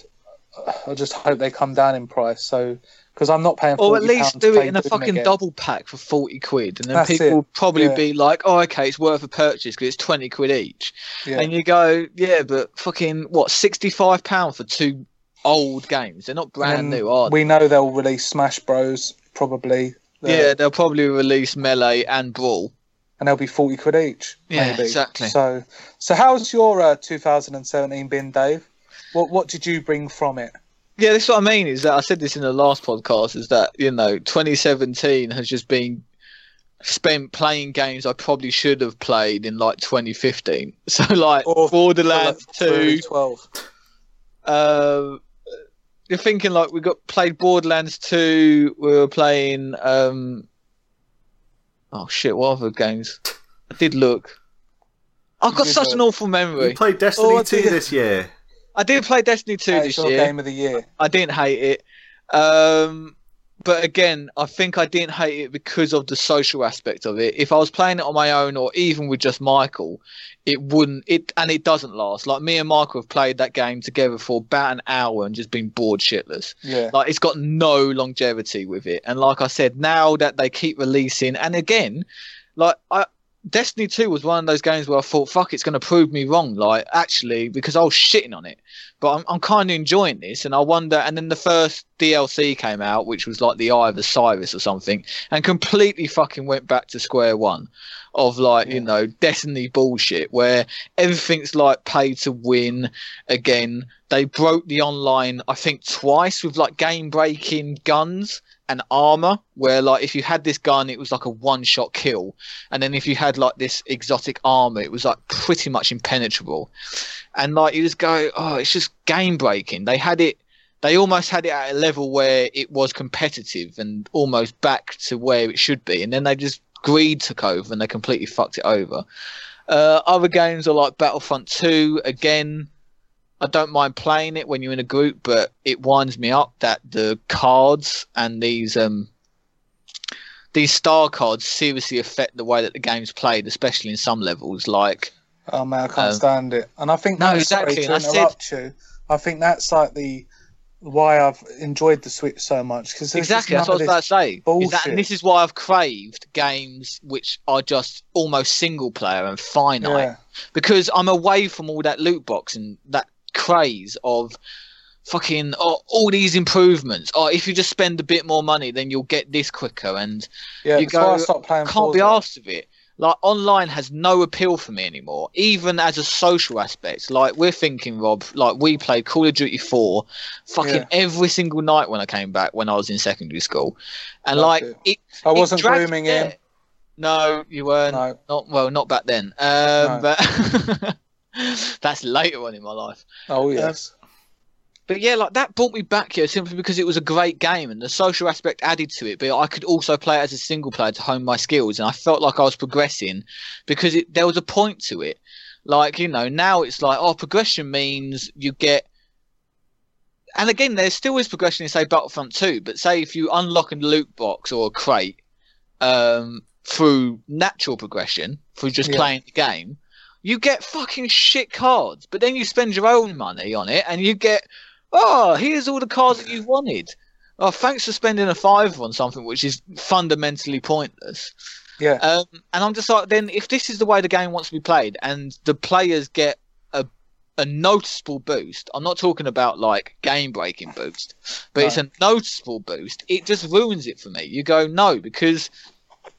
uh, I just hope they come down in price. So because I'm not paying, Or at £40 least do it in a fucking again. double pack for 40 quid. And then That's people it. will probably Yeah. be like, oh, okay, it's worth a purchase because it's 20 quid each. Yeah. And you go, yeah, but fucking, what, £65 for two old games? They're not brand And new, are they? We know they'll release Smash Bros. Probably. Yeah, they'll probably release Melee and Brawl. and they'll be forty quid each. Yeah, maybe. exactly. So, so how's your uh, 2017 been, Dave? What what did you bring from it? Yeah, that's what I mean. Is that I said this in the last podcast? Is that you know, 2017 has just been spent playing games I probably should have played in like 2015. (laughs) So like Or- Borderlands For, like, 2. 12. Uh, you're thinking like we got played Borderlands 2. We were playing. Um, oh shit! What other games? I did look. I've got did such look. an awful memory. We memory. played Destiny Oh, 2 this year. I did play Destiny 2 Hey, this year. game of the year. I didn't hate it. Um, but again, I think I didn't hate it because of the social aspect of it. If I was playing it on my own or even with just Michael, it wouldn't. It and it doesn't last. Like me and Michael have played that game together for about an hour and just been bored shitless. Yeah. Like it's got no longevity with it. And like I said, now that they keep releasing, and again, like I. Destiny 2 was one of those games where I thought, fuck, it's going to prove me wrong. Like, actually, because I was shitting on it. But I'm, I'm kind of enjoying this. And I wonder. And then the first DLC came out, which was like the Eye of Osiris or something, and completely fucking went back to square one of like, Yeah. you know, Destiny bullshit where everything's like pay to win again. They broke the online, I think, twice with like game breaking guns and armor, where like if you had this gun, it was like a one shot kill, and then if you had like this exotic armor, it was like pretty much impenetrable. And like you just go, oh, it's just game breaking. They had it. They almost had it at a level where it was competitive and almost back to where it should be, and then they just greed took over and they completely fucked it over. Uh, other games are like Battlefront 2. Again, I don't mind playing it when you're in a group, but it winds me up that the cards and these um these star cards seriously affect the way that the game's played, especially in some levels. Like, Oh man, I can't Um, stand it. And I think no, that's exactly, Sorry and to I said- interrupt you. I think that's like the why I've enjoyed the Switch so much because exactly, that's what I was about to say. Is that, bullshit. and this is why I've craved games which are just almost single player and finite. Yeah, because I'm away from all that loot box and that craze of fucking oh, all these improvements. Or if you just spend a bit more money, then you'll get this quicker. And yeah. You why I go, stopped playing. can't be asked of it. Like online has no appeal for me anymore, even as a social aspect. Like we're thinking, Rob. Like we played Call of Duty Four, fucking Yeah. every single night when I came back when I was in secondary school, and Loved like it. it. I wasn't grooming him. No, you weren't. No, Not well, not back then. Um, But (laughs) (laughs) that's later on in my life. oh yes, But yeah, like that brought me back here simply because it was a great game and the social aspect added to it. But I could also play it as a single player to hone my skills, and I felt like I was progressing because it, there was a point to it. Like you know, now it's like oh, progression means you get. And again, there still is progression in say Battlefront 2, but say if you unlock a loot box or a crate um, through natural progression, through just Yeah. playing the game, you get fucking shit cards. But then you spend your own money on it, and you get oh, here's all the cards that you wanted. Oh, thanks for spending a fiver on something which is fundamentally pointless. yeah, Um, and I'm just like, then if this is the way the game wants to be played, and the players get a a noticeable boost, I'm not talking about like game breaking boost, but it's a noticeable boost. It just ruins it for me. You go no because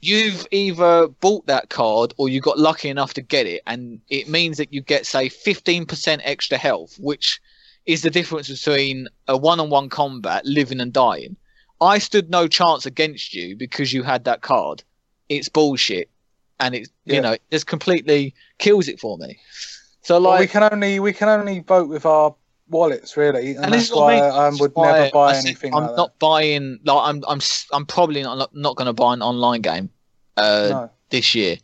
you've either bought that card or you got lucky enough to get it, and it means that you get say 15% extra health, which is the difference between a one-on-one combat, living and dying. I stood no chance against you because you had that card. It's bullshit, and it Yeah. you know it just completely kills it for me. So Well, we can only we can only vote with our wallets, really, and, And this that's is what I why mean. I, would why never buy anything I'm like not buying. Like I'm, I'm, I'm probably not not going to buy an online game uh. No. this year.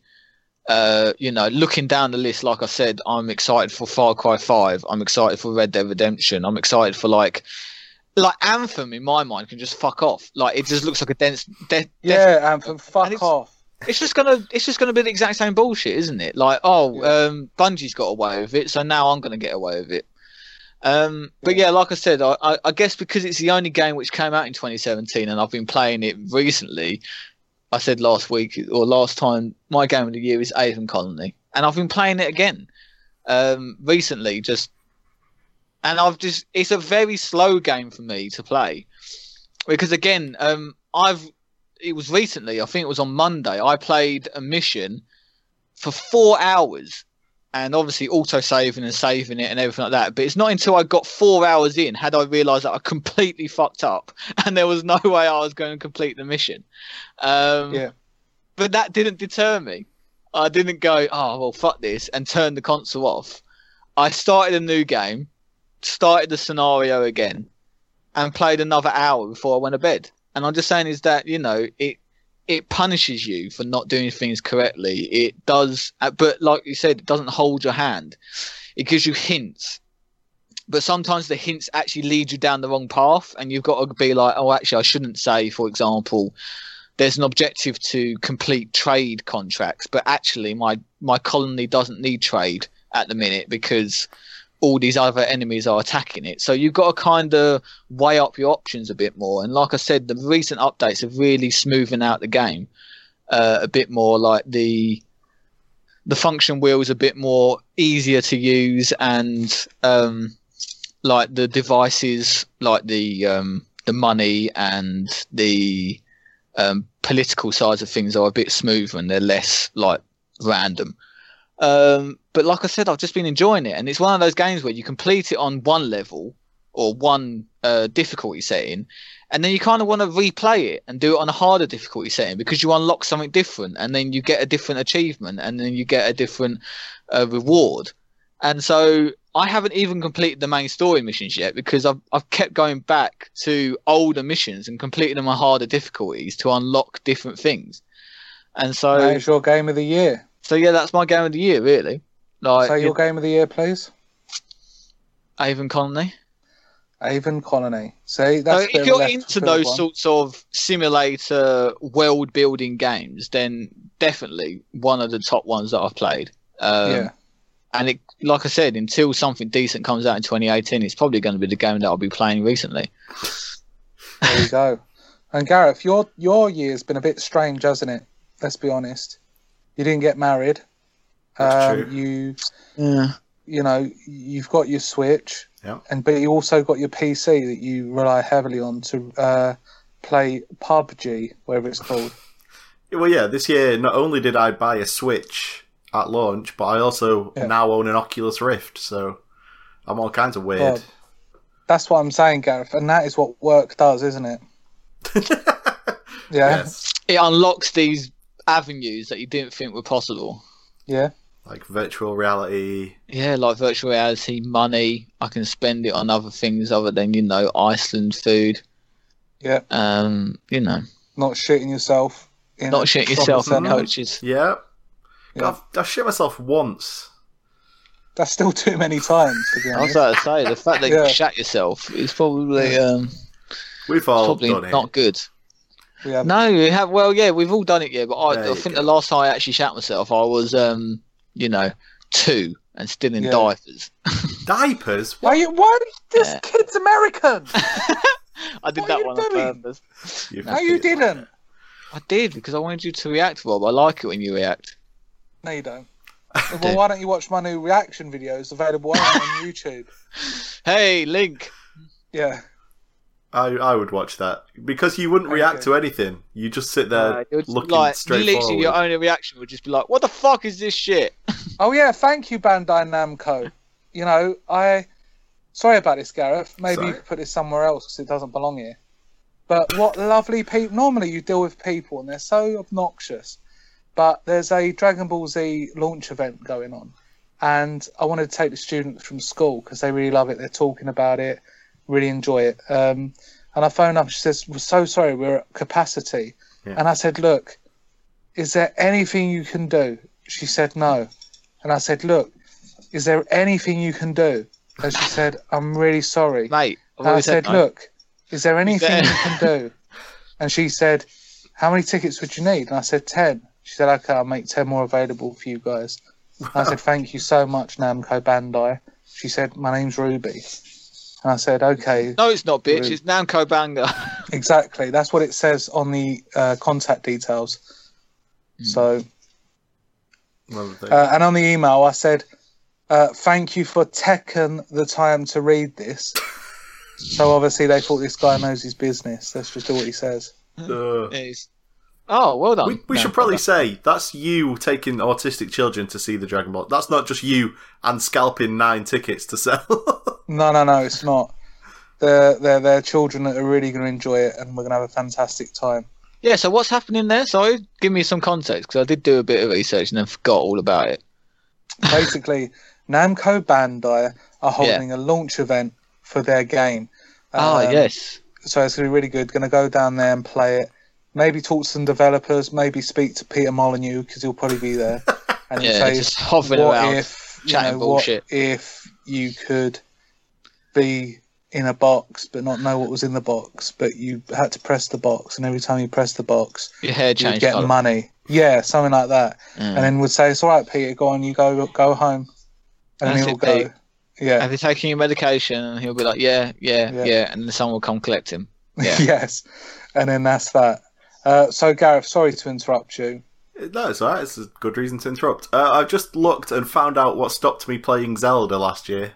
Uh, you know, looking down the list, like I said, I'm excited for Far Cry Five. I'm excited for Red Dead Redemption. I'm excited for like, like Anthem. In my mind, can just fuck off. Like it just looks like a dense. De- Yeah, Anthem, fuck it's- off. it's just gonna it's just gonna be the exact same bullshit, isn't it? Like, oh, Yeah. um, Bungie's got away with it, so now I'm gonna get away with it. Um, but yeah, like I said, I, I, guess because it's the only game which came out in 2017, and I've been playing it recently. I said last week or last time, my game of the year is Aven Colony, and I've been playing it again um, recently. Just and I've just it's a very slow game for me to play because again, um, I've it was recently. I think it was on Monday. I played a mission for four hours, and obviously auto saving and saving it and everything like that. But it's not until I got four hours in had I realised that I (laughs) completely fucked up, and there was no way I was going to complete the mission. Um, Yeah. But that didn't deter me. I didn't go, oh well, fuck this, and turn the console off. I started a new game, started the scenario again, and played another hour before I went to bed. And I'm just saying is that you know it it punishes you for not doing things correctly. It does, uh, but like you said, it doesn't hold your hand. It gives you hints, but sometimes the hints actually lead you down the wrong path, and you've got to be like, oh, actually, I shouldn't say, for example. There's an objective to complete trade contracts, but actually, my my colony doesn't need trade at the minute because all these other enemies are attacking it. So you've got to kind of weigh up your options a bit more. And like I said, the recent updates have really smoothen out the game uh, a bit more. Like the the function wheel is a bit more easier to use, and um, like the devices, like the um, the money and the um, political sides of things are a bit smoother and they're less like random. Um, but like I said, I've just been enjoying it, and it's one of those games where you complete it on one level or one uh, difficulty setting, and then you kind of want to replay it and do it on a harder difficulty setting because you unlock something different, and then you get a different achievement, and then you get a different uh, reward. And so I haven't even completed the main story missions yet because I've I've kept going back to older missions and completing them on harder difficulties to unlock different things. And so, That is your game of the year. So yeah, that's my game of the year, really. Like Say your game of the year, please. Aven Colony. Aven Colony. See, that's So if you're into those one. sorts of simulator world building games, then definitely one of the top ones that I've played. Um, yeah. And it, like I said, until something decent comes out in 2018, it's probably going to be the game that I'll be playing recently. There you go. And Gareth, your your year's been a bit strange, hasn't it? Let's be honest. You didn't get married. That's um, true. You Yeah. you know you've got your Switch, Yeah. and but you also got your PC that you rely heavily on to uh, play PUBG, whatever it's called. (laughs) Well, yeah, this year not only did I buy a Switch at launch, but I also Yeah. now own an Oculus Rift, so I'm all kinds of weird. God. That's what I'm saying, Gareth, and that is what work does, isn't it? (laughs) Yeah, Yes, It unlocks these avenues that you didn't think were possible. yeah. like virtual reality. Yeah, like virtual reality, money. I can spend it on other things other than, you know, Iceland food. Yeah. Um, you know, Not shitting yourself. In not shitting shit shopping yourself in coaches. Yeah, Yeah. I've, I've shit myself once. That's still too many times, to be I was honest. about to say the fact that Yeah. you shat yourself is probably um We've all probably done it. not good. We have, No, we have. Well, yeah, we've all done it. Yeah, but I, I think go. the last time I actually shat myself, I was um, you know, two and still in Yeah. diapers. (laughs) Diapers? Why? You, why? This Yeah. kid's American. (laughs) I did What that are you one on doing? purpose. You no, you didn't. I did because I wanted you to react, Rob. I like it when you react. No, you don't. (laughs) do. Well, why don't you watch my new reaction videos available on YouTube? Hey, Link. Yeah. I, I would watch that because you wouldn't react Okay. to anything. You just sit there Uh, it would- looking like straight literally, forward. your only reaction would just be like, "What the fuck is this shit?" (laughs) Oh yeah, thank you, Bandai Namco. You know, I. Sorry about this, Gareth. Maybe you could put this somewhere else because it doesn't belong here. But what lovely people. Normally, you deal with people and they're so obnoxious. But there's a Dragon Ball Z launch event going on, and I wanted to take the students from school because they really love it. They're talking about it, really enjoy it. Um, and I phoned up. She says, "We're so sorry, we're at capacity." Yeah. And I said, "Look, is there anything you can do?" She said, "No." And I said, "Look, is there anything you can do?" And she said, "I'm really sorry." Mate, I've And I said, no. "Look, is there anything there- you can do?" (laughs) And she said, "How many tickets would you need?" And I said, 10. She said, "Okay, I'll make 10 more available for you guys." I said, (laughs) "Thank you so much, Namco Bandai." She said, "My name's Ruby." And I said, "Okay, No, it's not, bitch. Rude. It's Namco Banger. (laughs) exactly. That's what it says on the uh, contact details." Hmm. So, Well, uh, and on the email, I said, uh, "Thank you for taking the time to read this." (laughs) so obviously, they thought this guy knows his business. That's just all he says. uh, It's- Oh, well done. we we should probably Banger. say that's you taking autistic children to see the Dragon Ball. That's not just you and scalping nine tickets to sell. (laughs) No, no, no, it's not. They're they're they're children that are really going to enjoy it, and we're going to have a fantastic time. Yeah, so what's happening there? Sorry, give me some context because I did do a bit of research and then forgot all about it. (laughs) Basically, Namco Bandai are holding a launch event for their game. Ah, Um, yes. So it's going to be really good. Going to go down there and play it. Maybe talk to some developers. Maybe speak to Peter Molyneux because he'll probably be there. (laughs) And he'll Yeah, say, just hovering "What around. if you chatting know, bullshit." What if you could be in a box but not know what was in the box, but you had to press the box, and every time you press the box, Your hair changed get colour. money. Yeah, something like that. Mm. And then would say, "It's all right, Peter. Go on, you go go home." And That's he'll it, go. Pete. Yeah. Have you taken your medication? And he'll be like, yeah, yeah, Yeah. yeah, and then someone will come collect him. (laughs) Yeah. yes. And then that's that. Uh, so Gareth, sorry to interrupt you. no, it's alright. It's a good reason to interrupt. Uh, I've just looked and found out what stopped me playing Zelda last year.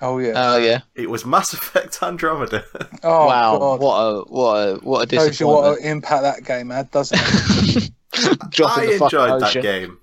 Oh yeah. Oh yeah. It was Mass (laughs) Effect Andromeda. (laughs) oh wow. God. What a what a what a disappointment. Shows you what an impact that game had, doesn't it? (laughs) I in the enjoyed that game.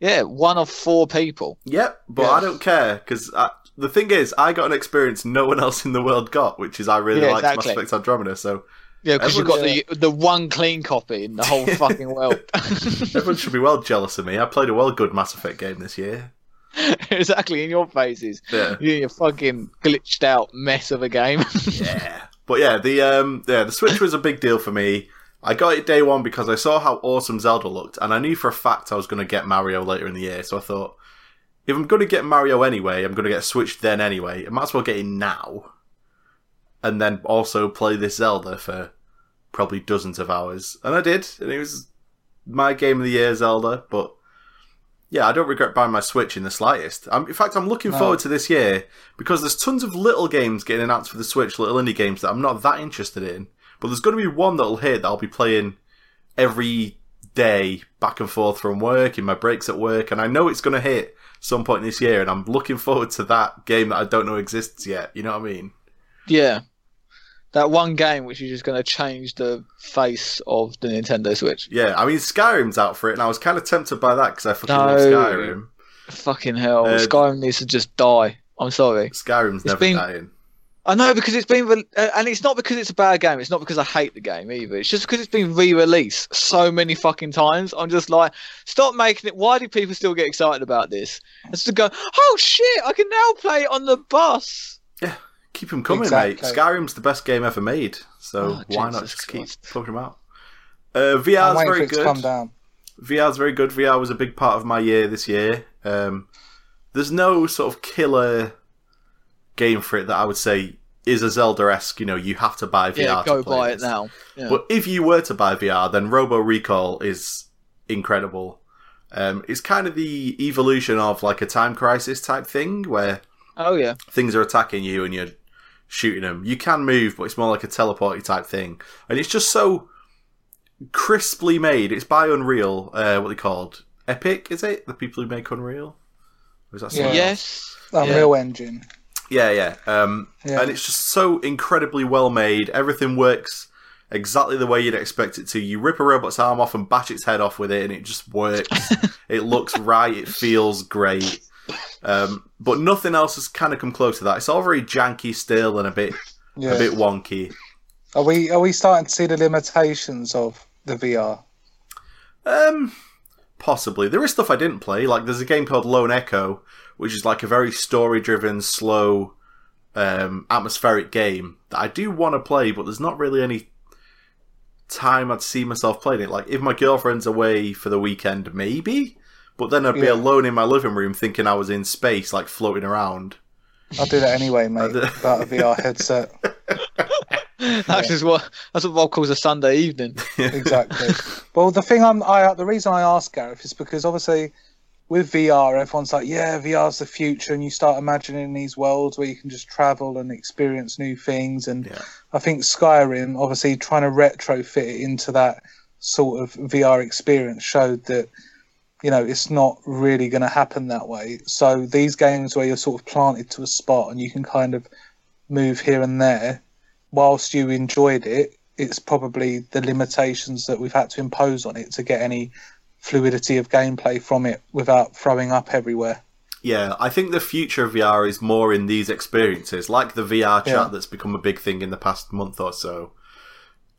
Yeah, one of four people. Yep, but Yeah. I don't care because the thing is, I got an experience no one else in the world got, which is I really Yeah, liked exactly. Mass Effect Andromeda. So Yeah, because you've got the the one clean copy in the whole (laughs) fucking world. everyone should be well jealous of me. I played a well good Mass Effect game this year. (laughs) exactly in your faces. Yeah, You your fucking glitched out mess of a game. (laughs) yeah. But yeah, the um, yeah, the Switch was a big deal for me. I got it day one because I saw how awesome Zelda looked, and I knew for a fact I was going to get Mario later in the year. So I thought, if I'm going to get Mario anyway, I'm going to get a Switch then anyway. I might as well get it now, and then also play this Zelda for probably dozens of hours. And I did, and it was my game of the year, Zelda. But yeah, I don't regret buying my Switch in the slightest. I'm, in fact, I'm looking No. forward to this year because there's tons of little games getting announced for the Switch, little indie games that I'm not that interested in. But there's going to be one that'll hit that I'll be playing every day, back and forth from work, in my breaks at work, and I know it's going to hit some point this year, and I'm looking forward to that game that I don't know exists yet. You know what I mean? yeah. That one game which is just going to change the face of the Nintendo Switch. Yeah, I mean Skyrim's out for it, and I was kind of tempted by that because I fucking love Skyrim. Fucking hell. Uh, Skyrim needs to just die. I'm sorry. Skyrim's never been- dying. I know because it's been, re- uh, and it's not because it's a bad game. It's not because I hate the game either. It's just because it's been re-released so many fucking times. I'm just like, stop making it. Why do people still get excited about this? It's to go, oh shit, I can now play it on the bus. Keep them coming, Exactly. mate. Skyrim's the best game ever made, so Oh, why not Jesus just keep pumping them out? Uh, VR's very come good. down. VR's very good. VR was a big part of my year this year. Um, there's no sort of killer game for it that I would say is a Zelda esque. You know, you have to buy VR. yeah, go buy this. it now. Yeah. But if you were to buy VR, then Robo Recall is incredible. Um, it's kind of the evolution of like a time crisis type thing where oh yeah, things are attacking you and you're shooting them. You can move, but it's more like a teleporty type thing, and it's just so crisply made. It's by Unreal. Uh, what they called Epic? Is it the people who make Unreal? Or is that Yeah. yes, Unreal Engine. Yeah, yeah. Um, Yeah. And it's just so incredibly well made. Everything works exactly the way you'd expect it to. You rip a robot's arm off and bash its head off with it, and it just works. (laughs) it looks right. It feels great. Um, but nothing else has kind of come close to that. It's all very janky still and a bit Yeah. a bit wonky. Are we are we starting to see the limitations of the VR? Um, possibly. There is stuff I didn't play. Like there's a game called Lone Echo, which is like a very story-driven, slow, um, atmospheric game that I do want to play, but there's not really any time I'd see myself playing it. Like if my girlfriend's away for the weekend, maybe, but then I'd be Yeah. alone in my living room thinking I was in space, like floating around. I'll do that anyway, (laughs) mate. do- Without a VR headset. (laughs) That's just what that's what Rob calls a Sunday evening. (laughs) exactly. well, the thing I'm, I, the reason I ask Gareth is because obviously with VR, everyone's like, yeah, VR's the future, and you start imagining these worlds where you can just travel and experience new things. And Yeah. I think Skyrim, obviously trying to retrofit it into that sort of VR experience, showed that you know it's not really going to happen that way. So these games where you're sort of planted to a spot and you can kind of move here and there, whilst you enjoyed it, it's probably the limitations that we've had to impose on it to get any fluidity of gameplay from it without throwing up everywhere. Yeah, I think the future of VR is more in these experiences, like the VR chat Yeah. that's become a big thing in the past month or so.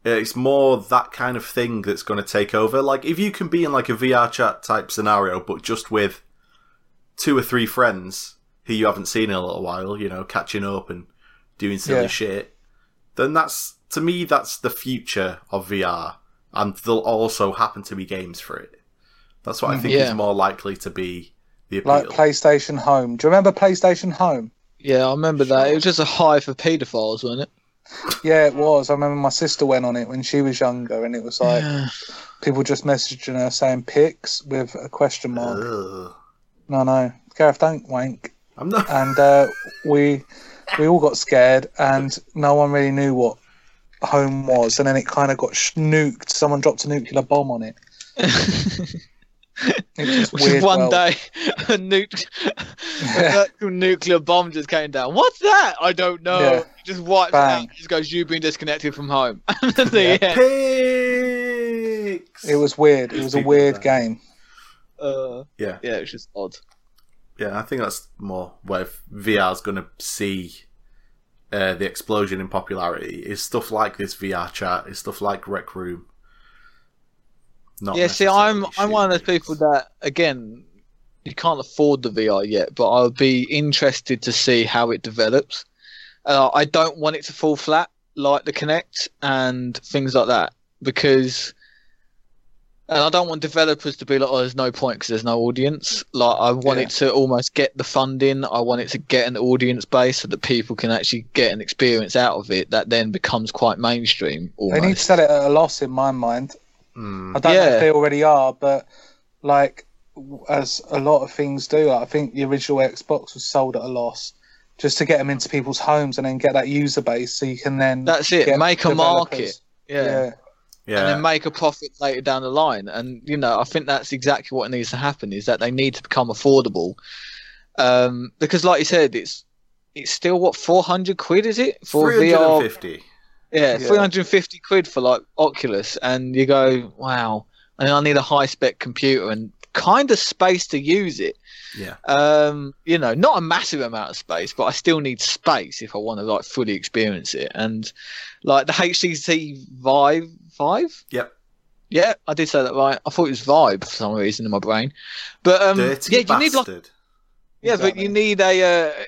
Uh, it's more that kind of thing that's going to take over. Like, if you can be in like a VR chat type scenario, but just with two or three friends who you haven't seen in a little while, you know, catching up and doing silly Yeah. shit, then that's, to me, that's the future of VR. And there'll also happen to be games for it. That's what I mm, think Yeah. is more likely to be the appeal. Like PlayStation Home. Do you remember PlayStation Home? Yeah, I remember that. It was just a high for paedophiles, wasn't it? Yeah, it was. I remember my sister went on it when she was younger, and it was like Yeah. people just messaging her saying pics with a question mark. Ugh. No, no, Gareth, don't wank. I'm not. And uh, we we all got scared, and no one really knew what home was. And then it kind of got nuked. Someone dropped a nuclear bomb on it. (laughs) It was weird. one world. day (laughs) a actual (laughs) nuclear bomb just came down. What's that? I don't know. Yeah. It Just wipes Bang. out. Just goes. You've been disconnected from home. And (laughs) the Yeah. end. Pigs. It was weird. It was a weird are- game. Uh, Yeah, yeah, it's just odd. yeah. I think that's more where VR's going to see uh, the explosion in popularity. Is stuff like this VR chat. Is stuff like Rec Room. Not yeah, see, I'm I'm one of those people that again, you can't afford the VR yet, but I'll be interested to see how it develops. Uh, I don't want it to fall flat like the Kinect and things like that because. And I don't want developers to be like, "Oh, there's no point because there's no audience." Like, I want Yeah. it to almost get the funding. I want it to get an audience base so that people can actually get an experience out of it that then becomes quite mainstream. Almost. They need to sell it at a loss, in my mind. Hmm. I don't know if they already are, but like as a lot of things do, I think the original Xbox was sold at a loss just to get them into people's homes and then get that user base, so you can then That's it. Make a market. yeah. Yeah, Yeah, and then make a profit later down the line. And you know, I think that's exactly what needs to happen: is that they need to become affordable. Um, because, like you said, it's it's still what four hundred quid is it for three hundred VR? Yeah, Yeah. three hundred and fifty quid for like Oculus, and you go, wow. And I need a high spec computer and kind of space to use it. Yeah, Um, you know, not a massive amount of space, but I still need space if I want to like fully experience it. And like the HTC Vive, Vive, Yep. yeah, I did say that right. I thought it was Vibe for some reason in my brain, but um, dirty yeah, you need like bastard. yeah, but you need a uh,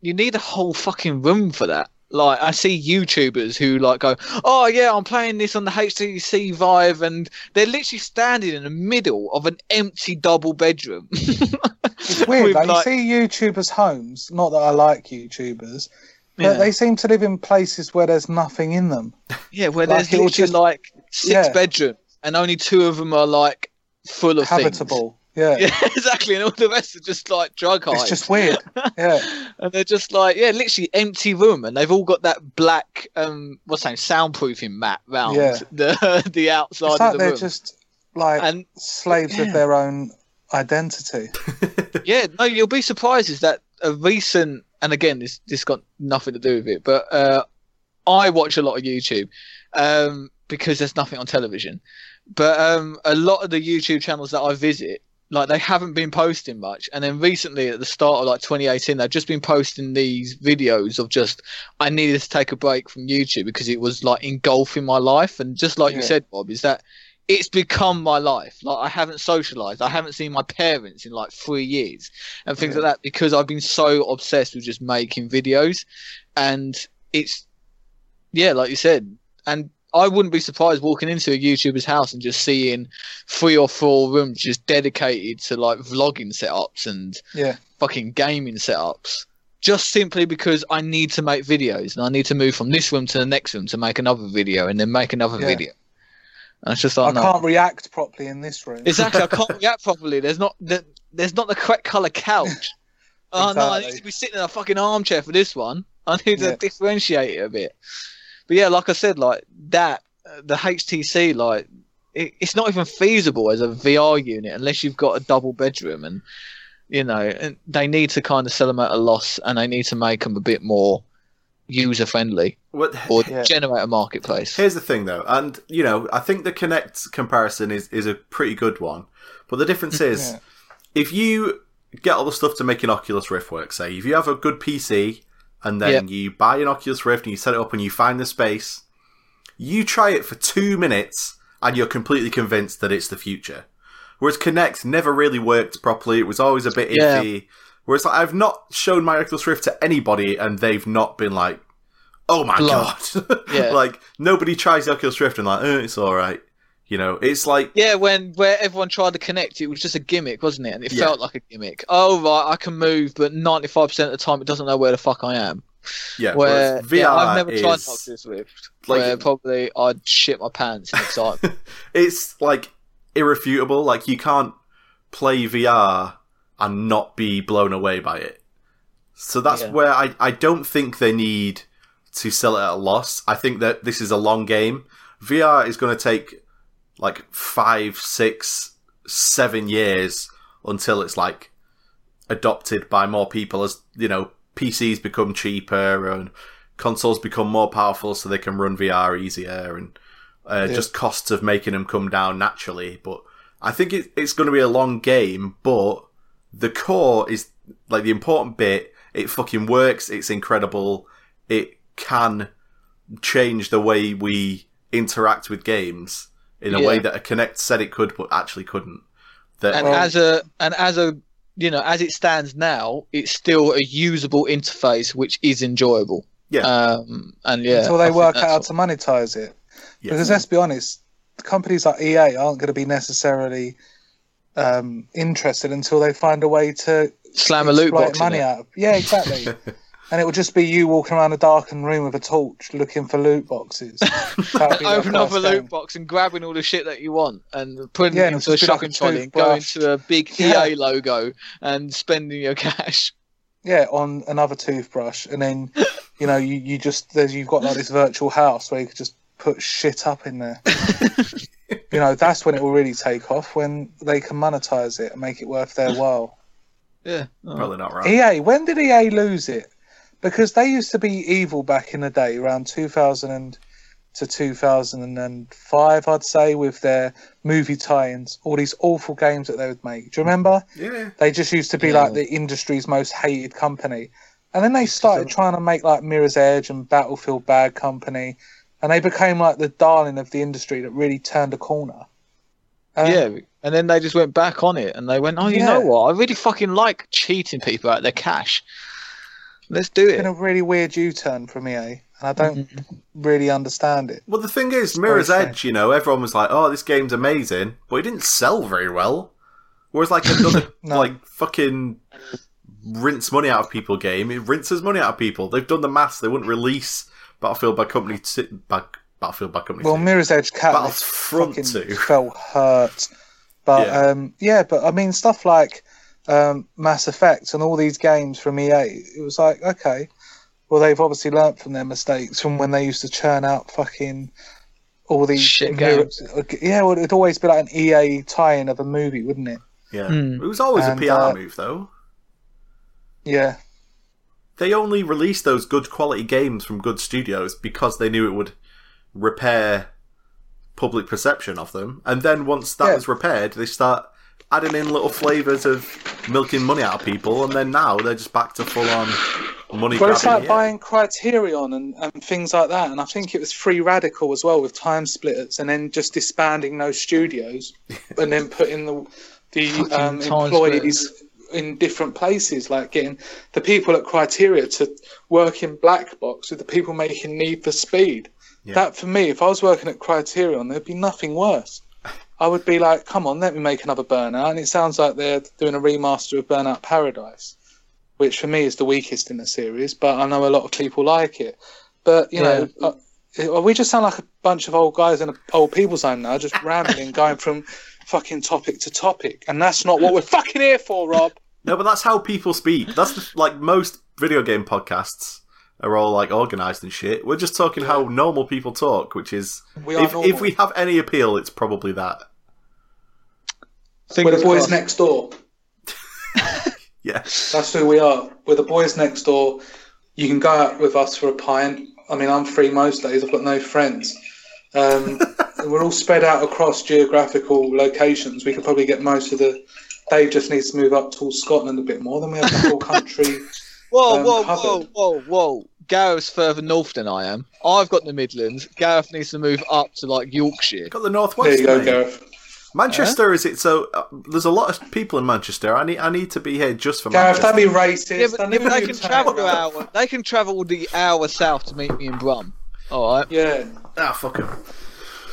you need a whole fucking room for that. Like I see YouTubers who like go, "Oh yeah, I'm playing this on the HTC Vive," and they're literally standing in the middle of an empty double bedroom. It's (laughs) weird. Like, like- you see YouTubers' homes. Not that I like YouTubers, but Yeah. they seem to live in places where there's nothing in them. Yeah, where Like, there's literally just- like six Yeah. bedrooms and only two of them are like full of Habitable. Things. Yeah, (laughs) exactly, and all the rest are just like drug hives. It's just weird. (laughs) Yeah. and they're just like yeah, literally empty room, and they've all got that black um what's that soundproofing mat round Yeah. the (laughs) the outside It's like of the they're room. just like And slaves of their own identity. yeah, no, you'll be surprised is that a recent and again this this got nothing to do with it, but uh, I watch a lot of YouTube um, because there's nothing on television. But um, a lot of the YouTube channels that I visit, like they haven't been posting much, and then recently at the start of like 2018, they've just been posting these videos of just I needed to take a break from YouTube because it was like engulfing my life, and just like you said, Bob, is that it's become my life. Like I haven't socialized. I haven't seen my parents in like three years and things Yeah. like that because I've been so obsessed with just making videos. And it's yeah, like you said, and I wouldn't be surprised walking into a YouTuber's house and just seeing three or four rooms just dedicated to like vlogging setups and Yeah. fucking gaming setups. Just simply because I need to make videos and I need to move from this room to the next room to make another video and then make another Yeah. video. And it's just I like, no. can't react properly in this room. Exactly, I can't (laughs) react properly. There's not the, there's not the correct color couch. Oh no, I need to be sitting in a fucking armchair for this one. I need to Yeah. differentiate it a bit. But yeah, like I said, like that, the HTC, like it, it's not even feasible as a VR unit unless you've got a double bedroom, and you know, and they need to kind of sell them at a loss, and they need to make them a bit more user friendly or Yeah. generate a marketplace. Here's the thing, though, and you know, I think the Kinect comparison is is a pretty good one. But the difference (laughs) is, Yeah. if you get all the stuff to make an Oculus Rift work, say if you have a good PC and then you buy an Oculus Rift and you set it up and you find the space, you try it for two minutes and you're completely convinced that it's the future. Whereas Kinect never really worked properly; it was always a bit Yeah. iffy. Whereas like, I've not shown my Oculus Rift to anybody and they've not been like, "Oh my Blown. god!" (laughs) Yeah. like nobody tries the Oculus Rift and like, "Oh, it's all right." You know, it's like Yeah, when where everyone tried to connect, it was just a gimmick, wasn't it? And it Yeah. felt like a gimmick. Oh right, I can move, but ninety five percent of the time it doesn't know where the fuck I am. yeah, Where VR yeah, I've never is, tried Oculus Rift. like- where probably I'd shit my pants in excitement. (laughs) it's like irrefutable. Like you can't play VR and not be blown away by it. So that's Yeah. where I, I don't think they need to sell it at a loss. I think that this is a long game. VR is going to take like five, six, seven years until it's like adopted by more people as you know PCs become cheaper and consoles become more powerful so they can run VR easier and uh, Yeah. just costs of making them come down naturally. But I think it, it's going to be a long game, but the core is like the important bit. It fucking works. It's incredible. It can change the way we interact with games in a way that a Kinect said it could, but actually couldn't. That and Well- as a and as a you know as it stands now, it's still a usable interface which is enjoyable. Yeah. Um, and yeah, Until they think work that's out how to monetize it. Yeah. Because let's be honest, companies like EA aren't going to be necessarily um, interested until they find a way to slam a loot box money out of. Yeah, exactly. (laughs) and it will just be you walking around a darkened room with a torch looking for loot boxes. (laughs) That'll be their Open up a loot game. box and grabbing all the shit that you want and putting Yeah, it into a it'll just be like shopping trolley and going to a big (laughs) Yeah. EA logo and spending your (laughs) cash. Yeah, on another toothbrush, and then you know you, you just there's you've got like this virtual house where you could just put shit up in there. you know that's when it will really take off when they can monetize it and make it worth their while. Yeah. Oh. probably not right. EA, when did EA lose it? Because they used to be evil back in the day, around 2000 to 2005, I'd say, with their movie tie-ins, all these awful games that they would make. Do you remember? Yeah. They just used to be Yeah. like the industry's most hated company. And then they started trying to make like Mirror's Edge and Battlefield Bad Company, and they became like the darling of the industry that really turned a corner. Um, yeah, and then they just went back on it and they went, "Oh, you know what? I really fucking like cheating people out of their cash. Let's do it. It's been a really weird U-turn from EA, and I don't really understand it. Well, the thing is, Mirror's Edge, you know, everyone was like, "Oh, this game's amazing," but it didn't sell very well. Whereas, like another, (laughs) No. like fucking rinse money out of people game, it rinses money out of people. They've done the maths. They wouldn't release Battlefield by Company two, by Battlefield by Company. Well, two. Mirror's Edge Catalyst Battlefront fucking 2. felt hurt, but Yeah. um, yeah, but I mean stuff like um, Mass Effect and all these games from EA. It was like okay, well they've obviously learnt from their mistakes from when they used to churn out fucking all these Shit mirror- Yeah, well, it'd always be like an EA tie-in of a movie, wouldn't it? yeah, Hmm. it was always And, a PR uh, move, though. Yeah, They only released those good quality games from good studios because they knew it would repair public perception of them. And then once that Yeah. was repaired, they start adding in little flavors of milking money out of people. And then now they're just back to full on money. Well, it's like yeah. buying Criterion and, and things like that. And I think it was Free Radical as well with Time Splitters, and then just disbanding those studios, (laughs) and then putting the the um, Time employees in different places, like getting the people at Criterion to work in black box with the people making Need for Speed. Yeah. That for me, if I was working at Criterion, there'd be nothing worse. I would be like, come on, let me make another Burnout. And it sounds like they're doing a remaster of Burnout Paradise, which for me is the weakest in the series, but I know a lot of people like it. But, you know, uh, we just sound like a bunch of old guys in an old people's home now, just (laughs) rambling, going from fucking topic to topic. And that's not what we're fucking here for, Rob. No, but that's how people speak. That's the, like most video game podcasts are all like organized and shit. We're just talking how normal people talk, which is We are if if we have any appeal, it's probably that. We're the boys crossed. next door. (laughs) Yeah, That's who we are. We're the boys next door. You can go out with us for a pint. I mean, I'm free most days. I've got no friends. Um, (laughs) we're all spread out across geographical locations. We could probably get most of the. Dave just needs to move up towards Scotland a bit more. Then we have the whole country. (laughs) Whoa, um, whoa, whoa, covered. whoa, whoa. Gareth's further north than I am. I've got the Midlands. Gareth needs to move up to like Yorkshire. got the northwest. There you go, mate. Gareth. Manchester is it? So uh, there's a lot of people in Manchester. I need I need to be here just for Gareth, don't Manchester. be racist. Yeah, but, yeah, but they can travel turn. the hour. They can travel the hour south to meet me in Brum. All right, Yeah. Ah, fuck 'em.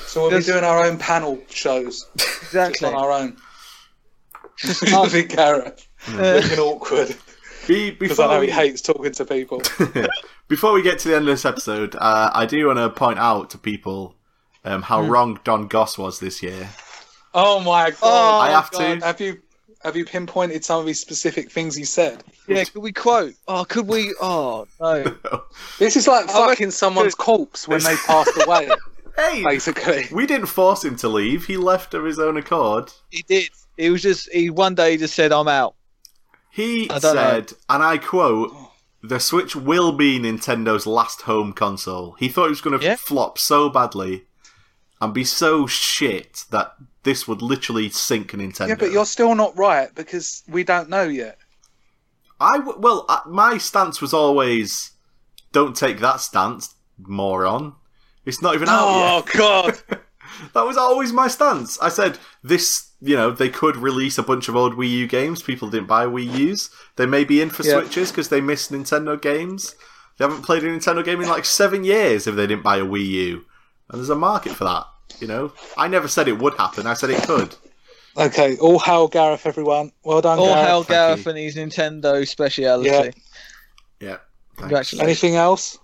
So we'll There's- be doing our own panel shows. Just exactly. on our own. Just It'll us. be Gareth. Looking awkward. Be, Because I before know he hates talking to people. (laughs) before we get to the end of this episode, uh, I do want to point out to people um, how wrong Don Goss was this year. Oh my god. Oh, I have God. to. Have you have you pinpointed some of these specific things he said? Yeah, could we quote? Oh, could we? Oh no. (laughs) This is like Oh, fucking someone's corpse when they passed away, (laughs) Hey, basically. we didn't force him to leave. He left of his own accord. He did. He was just. He one day he just said, "I'm out." He I don't know. said, and I quote, "The Switch will be Nintendo's last home console." He thought it was going to Yeah. flop so badly and be so shit that this would literally sink Nintendo. Yeah, but you're still not right because we don't know yet. I w- well, uh, my stance was always, "Don't take that stance, moron." It's not even out yet. Oh god. (laughs) That was always my stance. I said this, you know, they could release a bunch of old Wii U games. People didn't buy Wii U's. They may be in for Yeah. Switches because they miss Nintendo games. They haven't played a Nintendo game in like seven years if they didn't buy a Wii U. And there's a market for that, you know. I never said it would happen. I said it could. okay, all hail Gareth, everyone. Well done, All Gareth. hail thank Gareth you. and his Nintendo speciality. Yeah. Yeah. Congratulations. Anything else?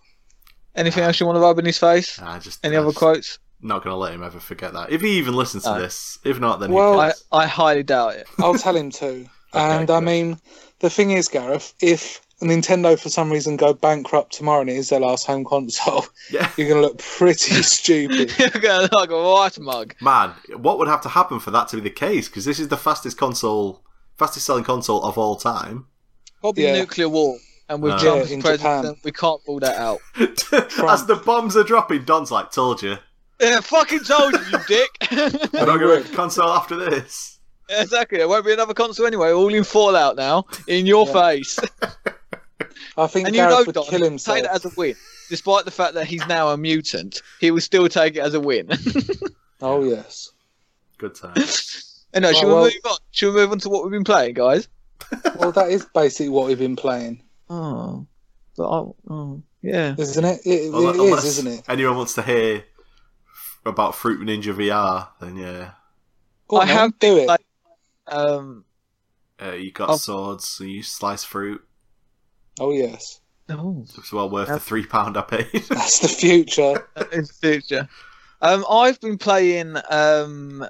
Anything else you want to rub in his face? I just Any I other just quotes? Not gonna let him ever forget that. If he even listens to No. this, if not, then Well- he I. I highly doubt it. I'll tell him to. (laughs) and I mean, the thing is, Gareth, if Nintendo for some reason go bankrupt tomorrow and it is their last home console, (laughs) Yeah. you're going to look pretty (laughs) stupid. You're going to look like a white mug. Man, what would have to happen for that to be the case? Because this is the fastest console, fastest selling console of all time. Probably Yeah. nuclear war. And with No. Trump Yeah, as in president, Japan. we can't rule that out. As the bombs are dropping, Don's like, "Told you, Yeah, fucking told you, you dick. we're not going to console after this." exactly. There won't be another console anyway. All in Fallout now, in your face. (laughs) (laughs) I think And you know, would Don, kill himself. take that as a win. Despite the fact that he's now a mutant, he will still take it as a win. (laughs) Oh, yes. Good time. anyway, should well- we move on? Should we move on to what we've been playing, guys? Well, that is basically what we've been playing, Oh, but I, oh yeah. isn't it? It, Unle- it is, isn't it? anyone wants to hear f- about Fruit Ninja VR, then yeah, Go I then, have do it. like- Um, uh, you got Oh. swords, so you slice fruit. Oh, yes. oh, It's well worth the three pound I paid. (laughs) That's the future. in the future. Um, I've been playing. Um,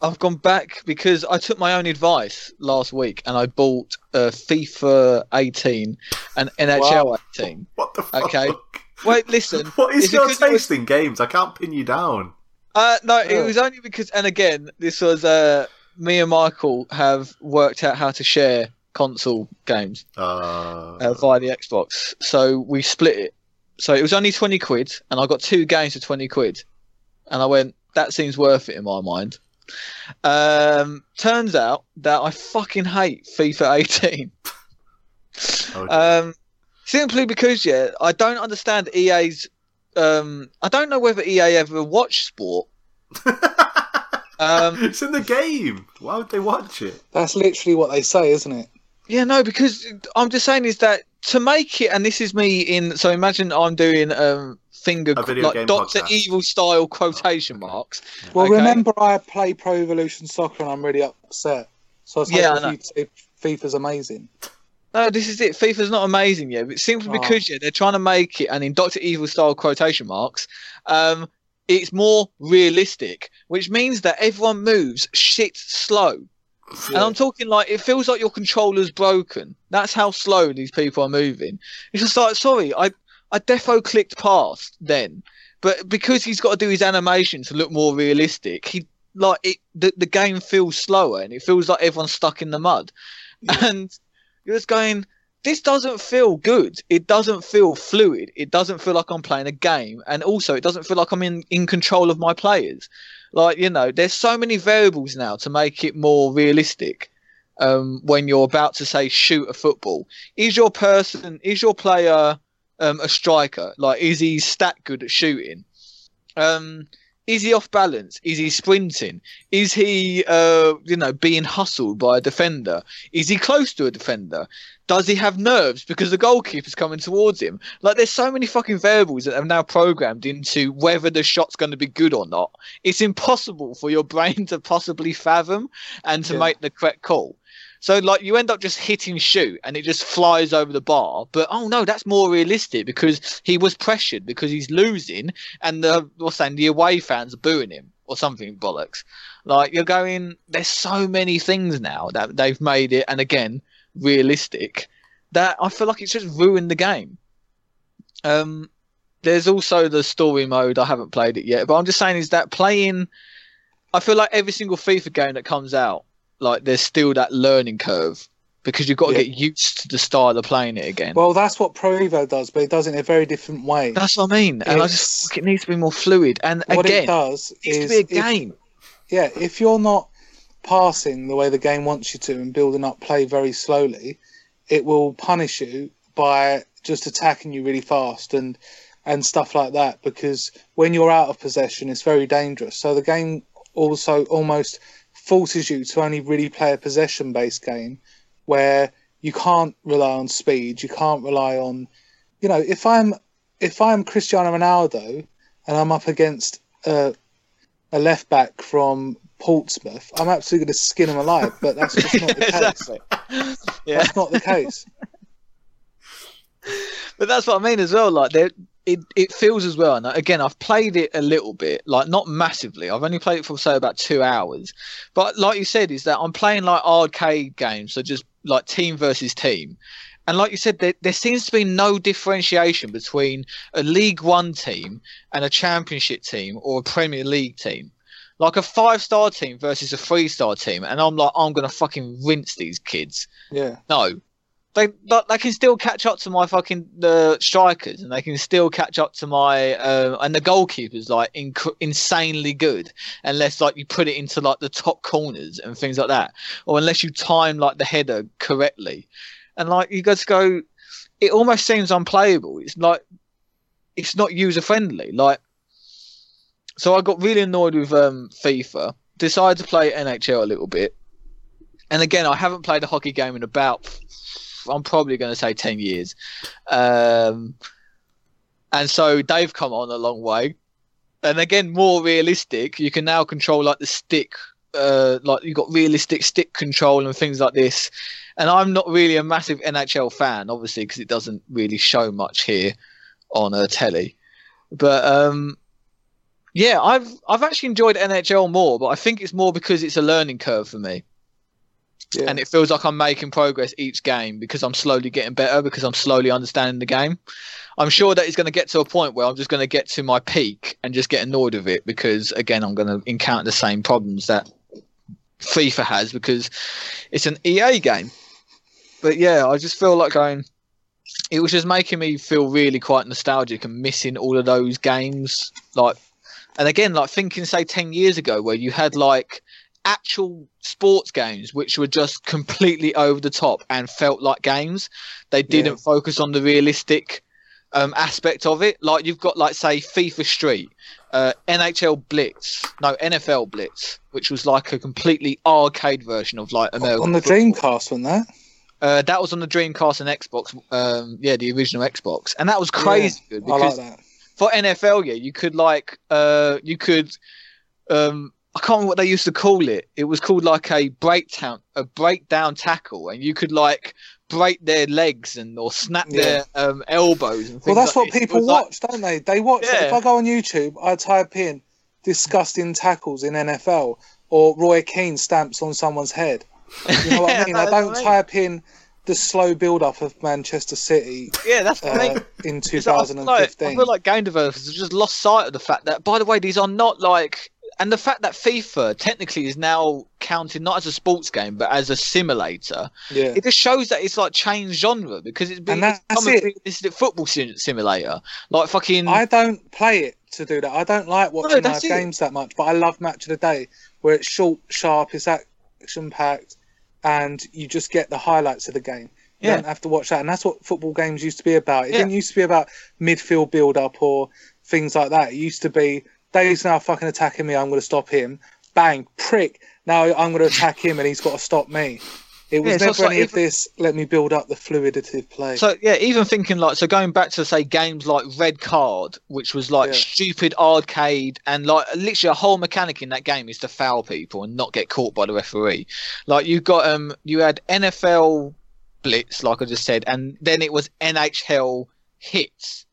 I've gone back because I took my own advice last week and I bought uh, FIFA 18 and NHL Wow. 18. what the fuck? Okay. Wait, listen. (laughs) What is Is your taste in games? I can't pin you down. Uh, no, it was only because, and again, this was uh, me and Michael have worked out how to share console games Uh, uh, via the Xbox, so we split it. So it was only twenty quid, and I got two games for twenty quid, and I went, that seems worth it in my mind. Um, turns out that I fucking hate FIFA 18. (laughs) oh, Um, Simply because yeah, I don't understand EA's. Um, I don't know whether EA ever watched sport. (laughs) Um, it's in the game. Why would they watch it? That's literally what they say, isn't it? Yeah, no, because I'm just saying is that to make it, and this is me in. So imagine I'm doing um finger A video like game Doctor podcast. Evil style quotation marks. Well, Okay. remember I play Pro Evolution Soccer and I'm really upset. So I was Yeah, hoping I know. FIFA's amazing. No, this is it. FIFA's not amazing yet, but simply Oh. because yeah, they're trying to make it, and in Doctor Evil style quotation marks, um, it's more realistic, which means that everyone moves shit slow. And I'm talking like it feels like your controller's broken. That's how slow these people are moving. It's just like, sorry, I I defo clicked past then, but because he's got to do his animation to look more realistic, he like it. The, the game feels slower and it feels like everyone's stuck in the mud, and you're just going. This doesn't feel good. It doesn't feel fluid. It doesn't feel like I'm playing a game, and also it doesn't feel like I'm in in control of my players like you know there's so many variables now to make it more realistic um, when you're about to say shoot a football is your person is your player um, a striker like is he stat good at shooting um, is he off balance? Is he sprinting? Is he uh, you know being hustled by a defender? Is he close to a defender? Does he have nerves? Because the goalkeeper's coming towards him. Like there's so many fucking variables that have now programmed into whether the shot's going to be good or not. It's impossible for your (laughs) brain to possibly fathom and to Yeah. make the correct call. So like you end up just hitting shoot and it just flies over the bar. But oh no, that's more realistic because he was pressured because he's losing and the what's saying the away fans are booing him or something bollocks. Like you're going there's so many things now that they've made it and again realistic that I feel like it's just ruined the game. Um there's also the story mode. I haven't played it yet, but I'm just saying is that playing. I feel like every single FIFA game that comes out, like there's still that learning curve because you've got to Yeah. get used to the style of playing it again. Well, that's what Pro Evo does, but it does it in a very different way. That's what I mean, and I just think it needs to be more fluid. And what again, it does it needs is to be a if- game. yeah, if you're not passing the way the game wants you to and building up play very slowly, it will punish you by just attacking you really fast and and stuff like that. Because when you're out of possession, it's very dangerous. So the game also almost forces you to only really play a possession based game where you can't rely on speed, you can't rely on you know, if I'm if I'm Cristiano Ronaldo and I'm up against a, a left back from Portsmouth, I'm absolutely going to skin him alive. But that's just not the (laughs) case. yeah, That's not the case. (laughs) but that's what I mean as well. Like there, it it feels as well. And again, I've played it a little bit, like not massively. I've only played it for say about two hours. But like you said, is that I'm playing like arcade games, so just like team versus team. And like you said, there, there seems to be no differentiation between a League One team and a Championship team or a Premier League team. Like a five star team versus a three star team, and I'm like, I'm gonna fucking rinse these kids. Yeah. No, they they can still catch up to my fucking the strikers, and they can still catch up to my uh, and the goalkeepers like inc- insanely good, unless like you put it into like the top corners and things like that, or unless you time like the header correctly, and like you just go, it almost seems unplayable. It's like it's not user friendly. Like, so I got really annoyed with um, FIFA. Decided to play NHL a little bit, and again, I haven't played a hockey game in about I'm probably going to say 10 years. Um, and so they've come on a long way. And again, more realistic. You can now control like the stick, uh, like you've got realistic stick control and things like this. And I'm not really a massive NHL fan, obviously, because it doesn't really show much here on a telly. But um, yeah, I've I've actually enjoyed NHL more, but I think it's more because it's a learning curve for me Yeah. and it feels like I'm making progress each game because I'm slowly getting better because I'm slowly understanding the game. I'm sure that it's going to get to a point where I'm just going to get to my peak and just get annoyed with it because again I'm going to encounter the same problems that FIFA has because it's an EA game. But yeah, I just feel like going. It was just making me feel really quite nostalgic and missing all of those games. Like, and again, like thinking say ten years ago where you had like actual sports games which were just completely over the top and felt like games. They didn't Yeah. focus on the realistic um, aspect of it. Like you've got like say FIFA Street, uh, NHL Blitz, no NFL Blitz, which was like a completely arcade version of like American. on the football. Dreamcast, wasn't that? Uh, that was on the Dreamcast and Xbox. Um, yeah, the original Xbox, and that was crazy good I like because that. for NFL, yeah, you could like uh, you could um, I can't remember what they used to call it. It was called like a breakdown, a breakdown tackle, and you could like break their legs and or snap their um, elbows. And Well, that's like what this. People was like- watch, don't they? They watch. Yeah. If I go on YouTube, I type in disgusting tackles in NFL or Roy Keane stamps on someone's head. You know what (laughs) Yeah, I mean? I don't type in the slow build up of Manchester City yeah, that's uh, in It's like- I feel like- 2015. I feel like game developers have just lost sight of the fact that, by the way, these are not like, and the fact that FIFA technically is now counted not as a sports game but as a simulator. yeah. It just shows that it's like changed genre because it's been And that's it's a it. football sim- simulator. Like fucking, I don't play it to do that. I don't like watching live uh, it. games that much, but I love Match of the Day where it's short, sharp, it's action packed, and you just get the highlights of the game. You Yeah. don't have to watch that, and that's what football games used to be about. It Yeah. didn't used to be about midfield build up or things like that. It used to be Dave's now fucking attacking me. I'm going to stop him. Bang, prick. Now I'm going to attack him, and he's got to stop me. It was Yeah, never like any of even- this. Let me build up the fluidity of play. So yeah, even thinking like so going back to say games like Red Card, which was like Yeah. stupid arcade and like literally a whole mechanic in that game is to foul people and not get caught by the referee. Like you got um you had NFL Blitz, like I just said, and then it was NHL Hitz,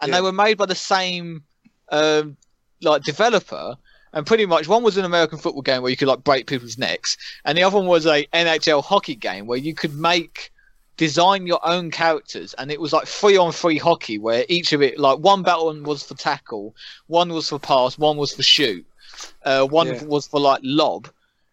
and Yeah. they were made by the same um like developer. And pretty much one was an American football game where you could like break people's necks, and the other one was a NHL hockey game where you could make design your own characters and it was like three on three hockey where each of it like one battle was for tackle one was for pass one was for shoot uh, one Yeah. was for like lob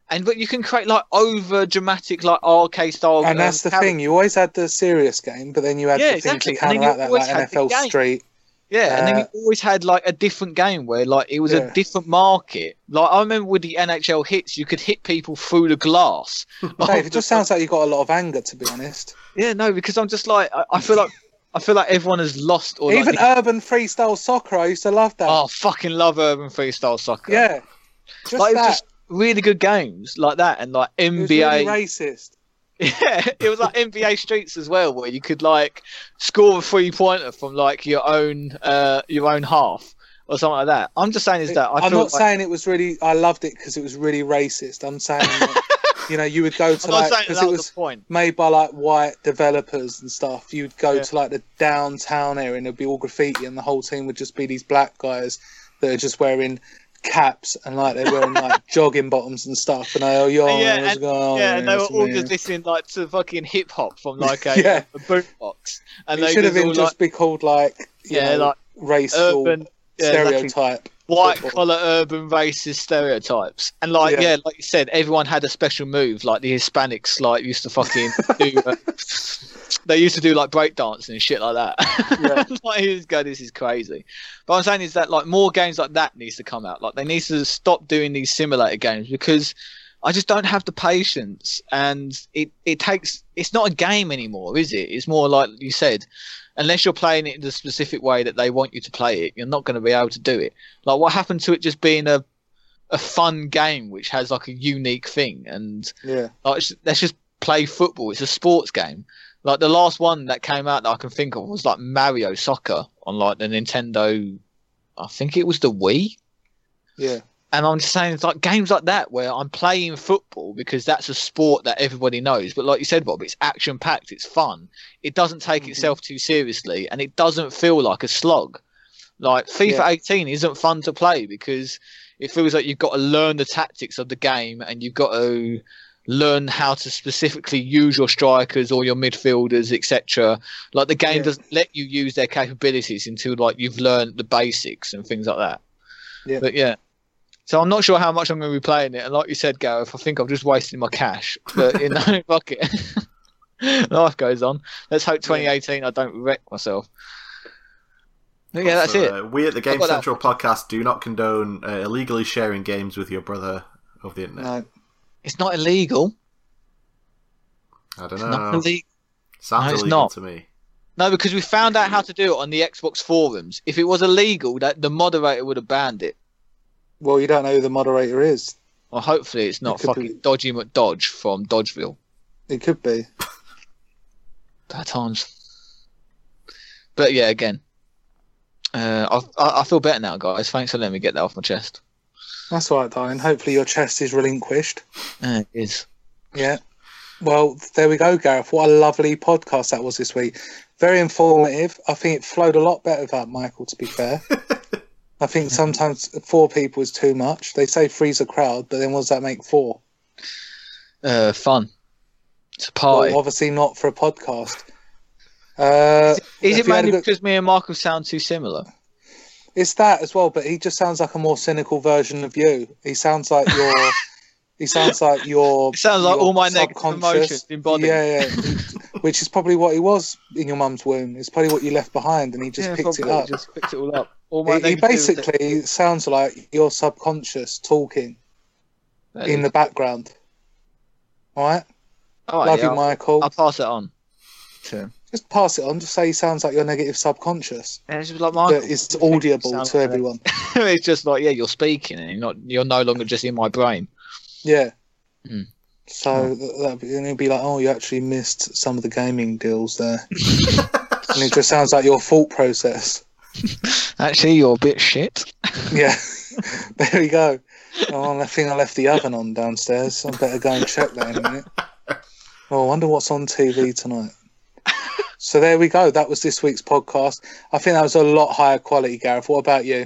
and but you can create like over dramatic like arcade style and that's um, the thing. You always had the serious game, but then you had Yeah, the thing exactly. to And then you counteract that, like NFL. Street. Yeah, and then Uh, you always had like a different game where like it was Yeah. a different market. Like I remember with the NHL Hitz, you could hit people through the glass. (laughs) Dave, it just sounds like you've got a lot of anger, to be honest. yeah, no, because I'm just like I, I feel like I feel like everyone has lost or like, Even the- urban freestyle soccer, I used to love that. oh fucking love urban freestyle soccer. yeah, just like it was that. just really good games like that and like NBA. really racist. (laughs) Yeah, it was like NBA Streets as well, where you could like score a three pointer from like your own uh your own half or something like that. I'm just saying is that I I'm not like, saying it was really. I loved it because it was really racist. I'm saying, that, (laughs) you know, you would go to I'm like because it was, was point. made by like white developers and stuff. You'd go Yeah. to like the downtown area and it'd be all graffiti, and the whole team would just be these black guys that are just wearing caps and like they're wearing like (laughs) jogging bottoms and stuff. And I, oh, yo, Yeah, and- going on? yeah, and they were all just listening like to fucking hip hop from (laughs) like a, Yeah. a boombox, and It they should have been all, just like, be called like you yeah, know, like racial urban yeah, exactly. stereotype. white collar urban racist stereotypes and like yeah. Yeah. like you said everyone had a special move like the hispanics like used to fucking do uh, (laughs) they used to do like breakdancing and shit like that Yeah. (laughs) like he going this is crazy but i'm saying is that like more games like that needs to come out like they need to stop doing these simulator games because I just don't have the patience, and it, it takes. It's not a game anymore, is it? It's more like you said, unless you're playing it in the specific way that they want you to play it, you're not going to be able to do it. Like what happened to it just being a a fun game which has like a unique thing, and Yeah. like, let's just play football. It's a sports game. Like the last one that came out that I can think of was like Mario Soccer on like the Nintendo. I think it was the Wii. Yeah. And I'm just saying, it's like games like that where I'm playing football because that's a sport that everybody knows. But like you said, Bob, it's action packed, it's fun. It doesn't take Mhm. itself too seriously, and it doesn't feel like a slog. Like FIFA Yeah. 18 isn't fun to play because it feels like you've got to learn the tactics of the game and you've got to learn how to specifically use your strikers or your midfielders, etc. Like the game Yeah. doesn't let you use their capabilities until like you've learned the basics and things like that. Yeah. But yeah. So I'm not sure how much I'm going to be playing it, and like you said, Gareth, I think I've just wasted my cash. But you know, (laughs) fuck it. (laughs) Life goes on. Let's hope 2018 I don't wreck myself. But yeah, that's So, it. Uh, we at the Game got that. Central podcast do not condone uh, illegally sharing games with your brother of the internet. No. It's not illegal. I don't It's know. not illegal. Sounds No, it's illegal not. to me. No, because we found out how to do it on the Xbox forums. If it was illegal, that the moderator would have banned it. Well, you don't know who the moderator is. Well, hopefully it's not It could fucking be. Dodgy McDodge from Dodgeville. It could be. Bad times. But yeah, again, uh, I, I I feel better now, guys. Thanks for letting me get that off my chest. That's all right, darling. Hopefully your chest is relinquished. Uh, it is. Yeah. Well, there we go, Gareth. What a lovely podcast that was this week. Very informative. I think it flowed a lot better without Michael, to be fair. (laughs) I think sometimes four people is too much. They say three's a crowd, but then what does that make four? Uh, fun. It's a party. Well, obviously not for a podcast. Uh, is it you had a mainly good- because me and Michael sound too similar? It's that as well, but he just sounds like a more cynical version of you. He sounds like you're. he sounds like you're. (laughs) It sounds like you're all my negative subconscious. emotions embodied. Yeah, yeah. (laughs) Which is probably what he was in your mum's womb. It's probably what you left behind, and he just Yeah, picked it probably. up. Just picked it all up. All my He, he negativity- basically sounds like your subconscious talking That in is- the background. All right, All right, love yeah, you, I'll- Michael. I'll pass it on to him. Just pass it on. Just say he sounds like your negative subconscious. And it's like Michael. Is audible to everyone. (laughs) it's just like yeah, you're speaking, and you're not. You're no longer just in my brain. Yeah. Hmm. So that that'd be, and it'd be like, oh, you actually missed some of the gaming deals there, (laughs) and it just sounds like your thought process. (laughs) Actually, you're a bit shit. Yeah, there we go. Oh, I think I left the oven on downstairs. I better go and check that in a minute. Oh, I wonder what's on TV tonight. So there we go. That was this week's podcast. I think that was a lot higher quality, Gareth. What about you?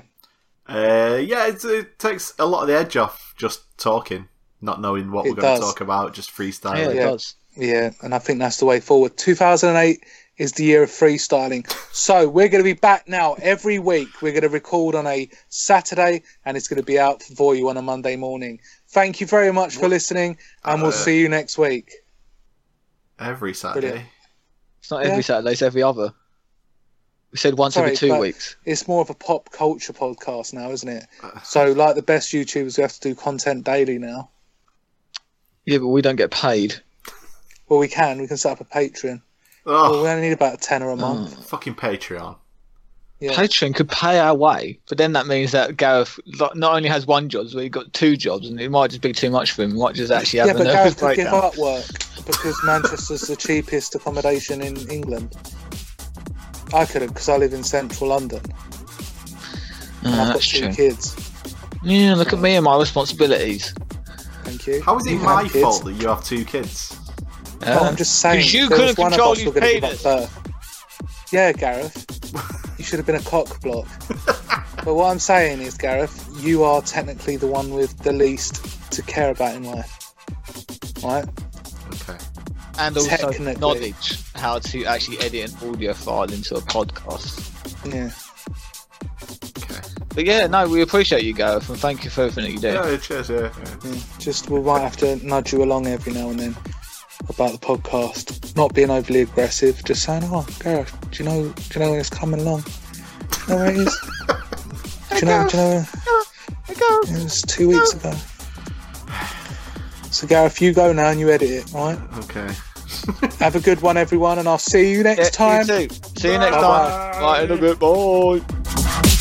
Uh, yeah, it's, it takes a lot of the edge off just talking, not knowing what It we're going does. to talk about, just freestyling. Yeah, it Yeah. does. Yeah, and I think that's the way forward. 2008 is the year of freestyling. So we're going to be back now every week. We're going to record on a Saturday and it's going to be out for you on a Monday morning. Thank you very much for listening and we'll Uh, see you next week. Every Saturday. Brilliant. It's not every Yeah. Saturday; it's every other. We said once Sorry, every two weeks. It's more of a pop culture podcast now, isn't it? Uh. So, like the best YouTubers, we have to do content daily now. Yeah, but we don't get paid. Well, we can. We can set up a Patreon. Well, Oh, we only need about a tenner a month. fucking Patreon. Yeah. Patreon could pay our way, but then that means that Gareth not only has one job, but he's got two jobs, and it might just be too much for him. He might just actually have Yeah, a but Gareth could give breakdown. up work because Manchester's the cheapest accommodation in England. I couldn't because I live in central London Uh, and I've got that's two true. kids. Yeah, look at me and my responsibilities. Thank you. How is it You my have kids. fault that you have two kids? Oh, I'm just saying. 'Cause you couldn't one of control us his were gonna give up penis. Birth. Yeah, Gareth. You should have been a cock block. but what I'm saying is, Gareth, you are technically the one with the least to care about in life. Right? Okay. and also knowledge how to actually edit an audio file into a podcast. Yeah. Okay. But yeah, no, we appreciate you, Gareth, and thank you for everything that you do. Yeah, cheers, yeah. yeah. Yeah, just we might have to nudge you along every now and then about the podcast. Not being overly aggressive, just saying, "Oh, Gareth, do you know? Do you know when it's coming along? Do you know where it is? (laughs) do you know? Do you know? It was two weeks ago." So Gareth, you go now and you edit it, right? Okay. (laughs) Have a good one, everyone, and I'll see you next Yeah, time. You too. See you next Bye-bye. time. Bye in a bit. Bye.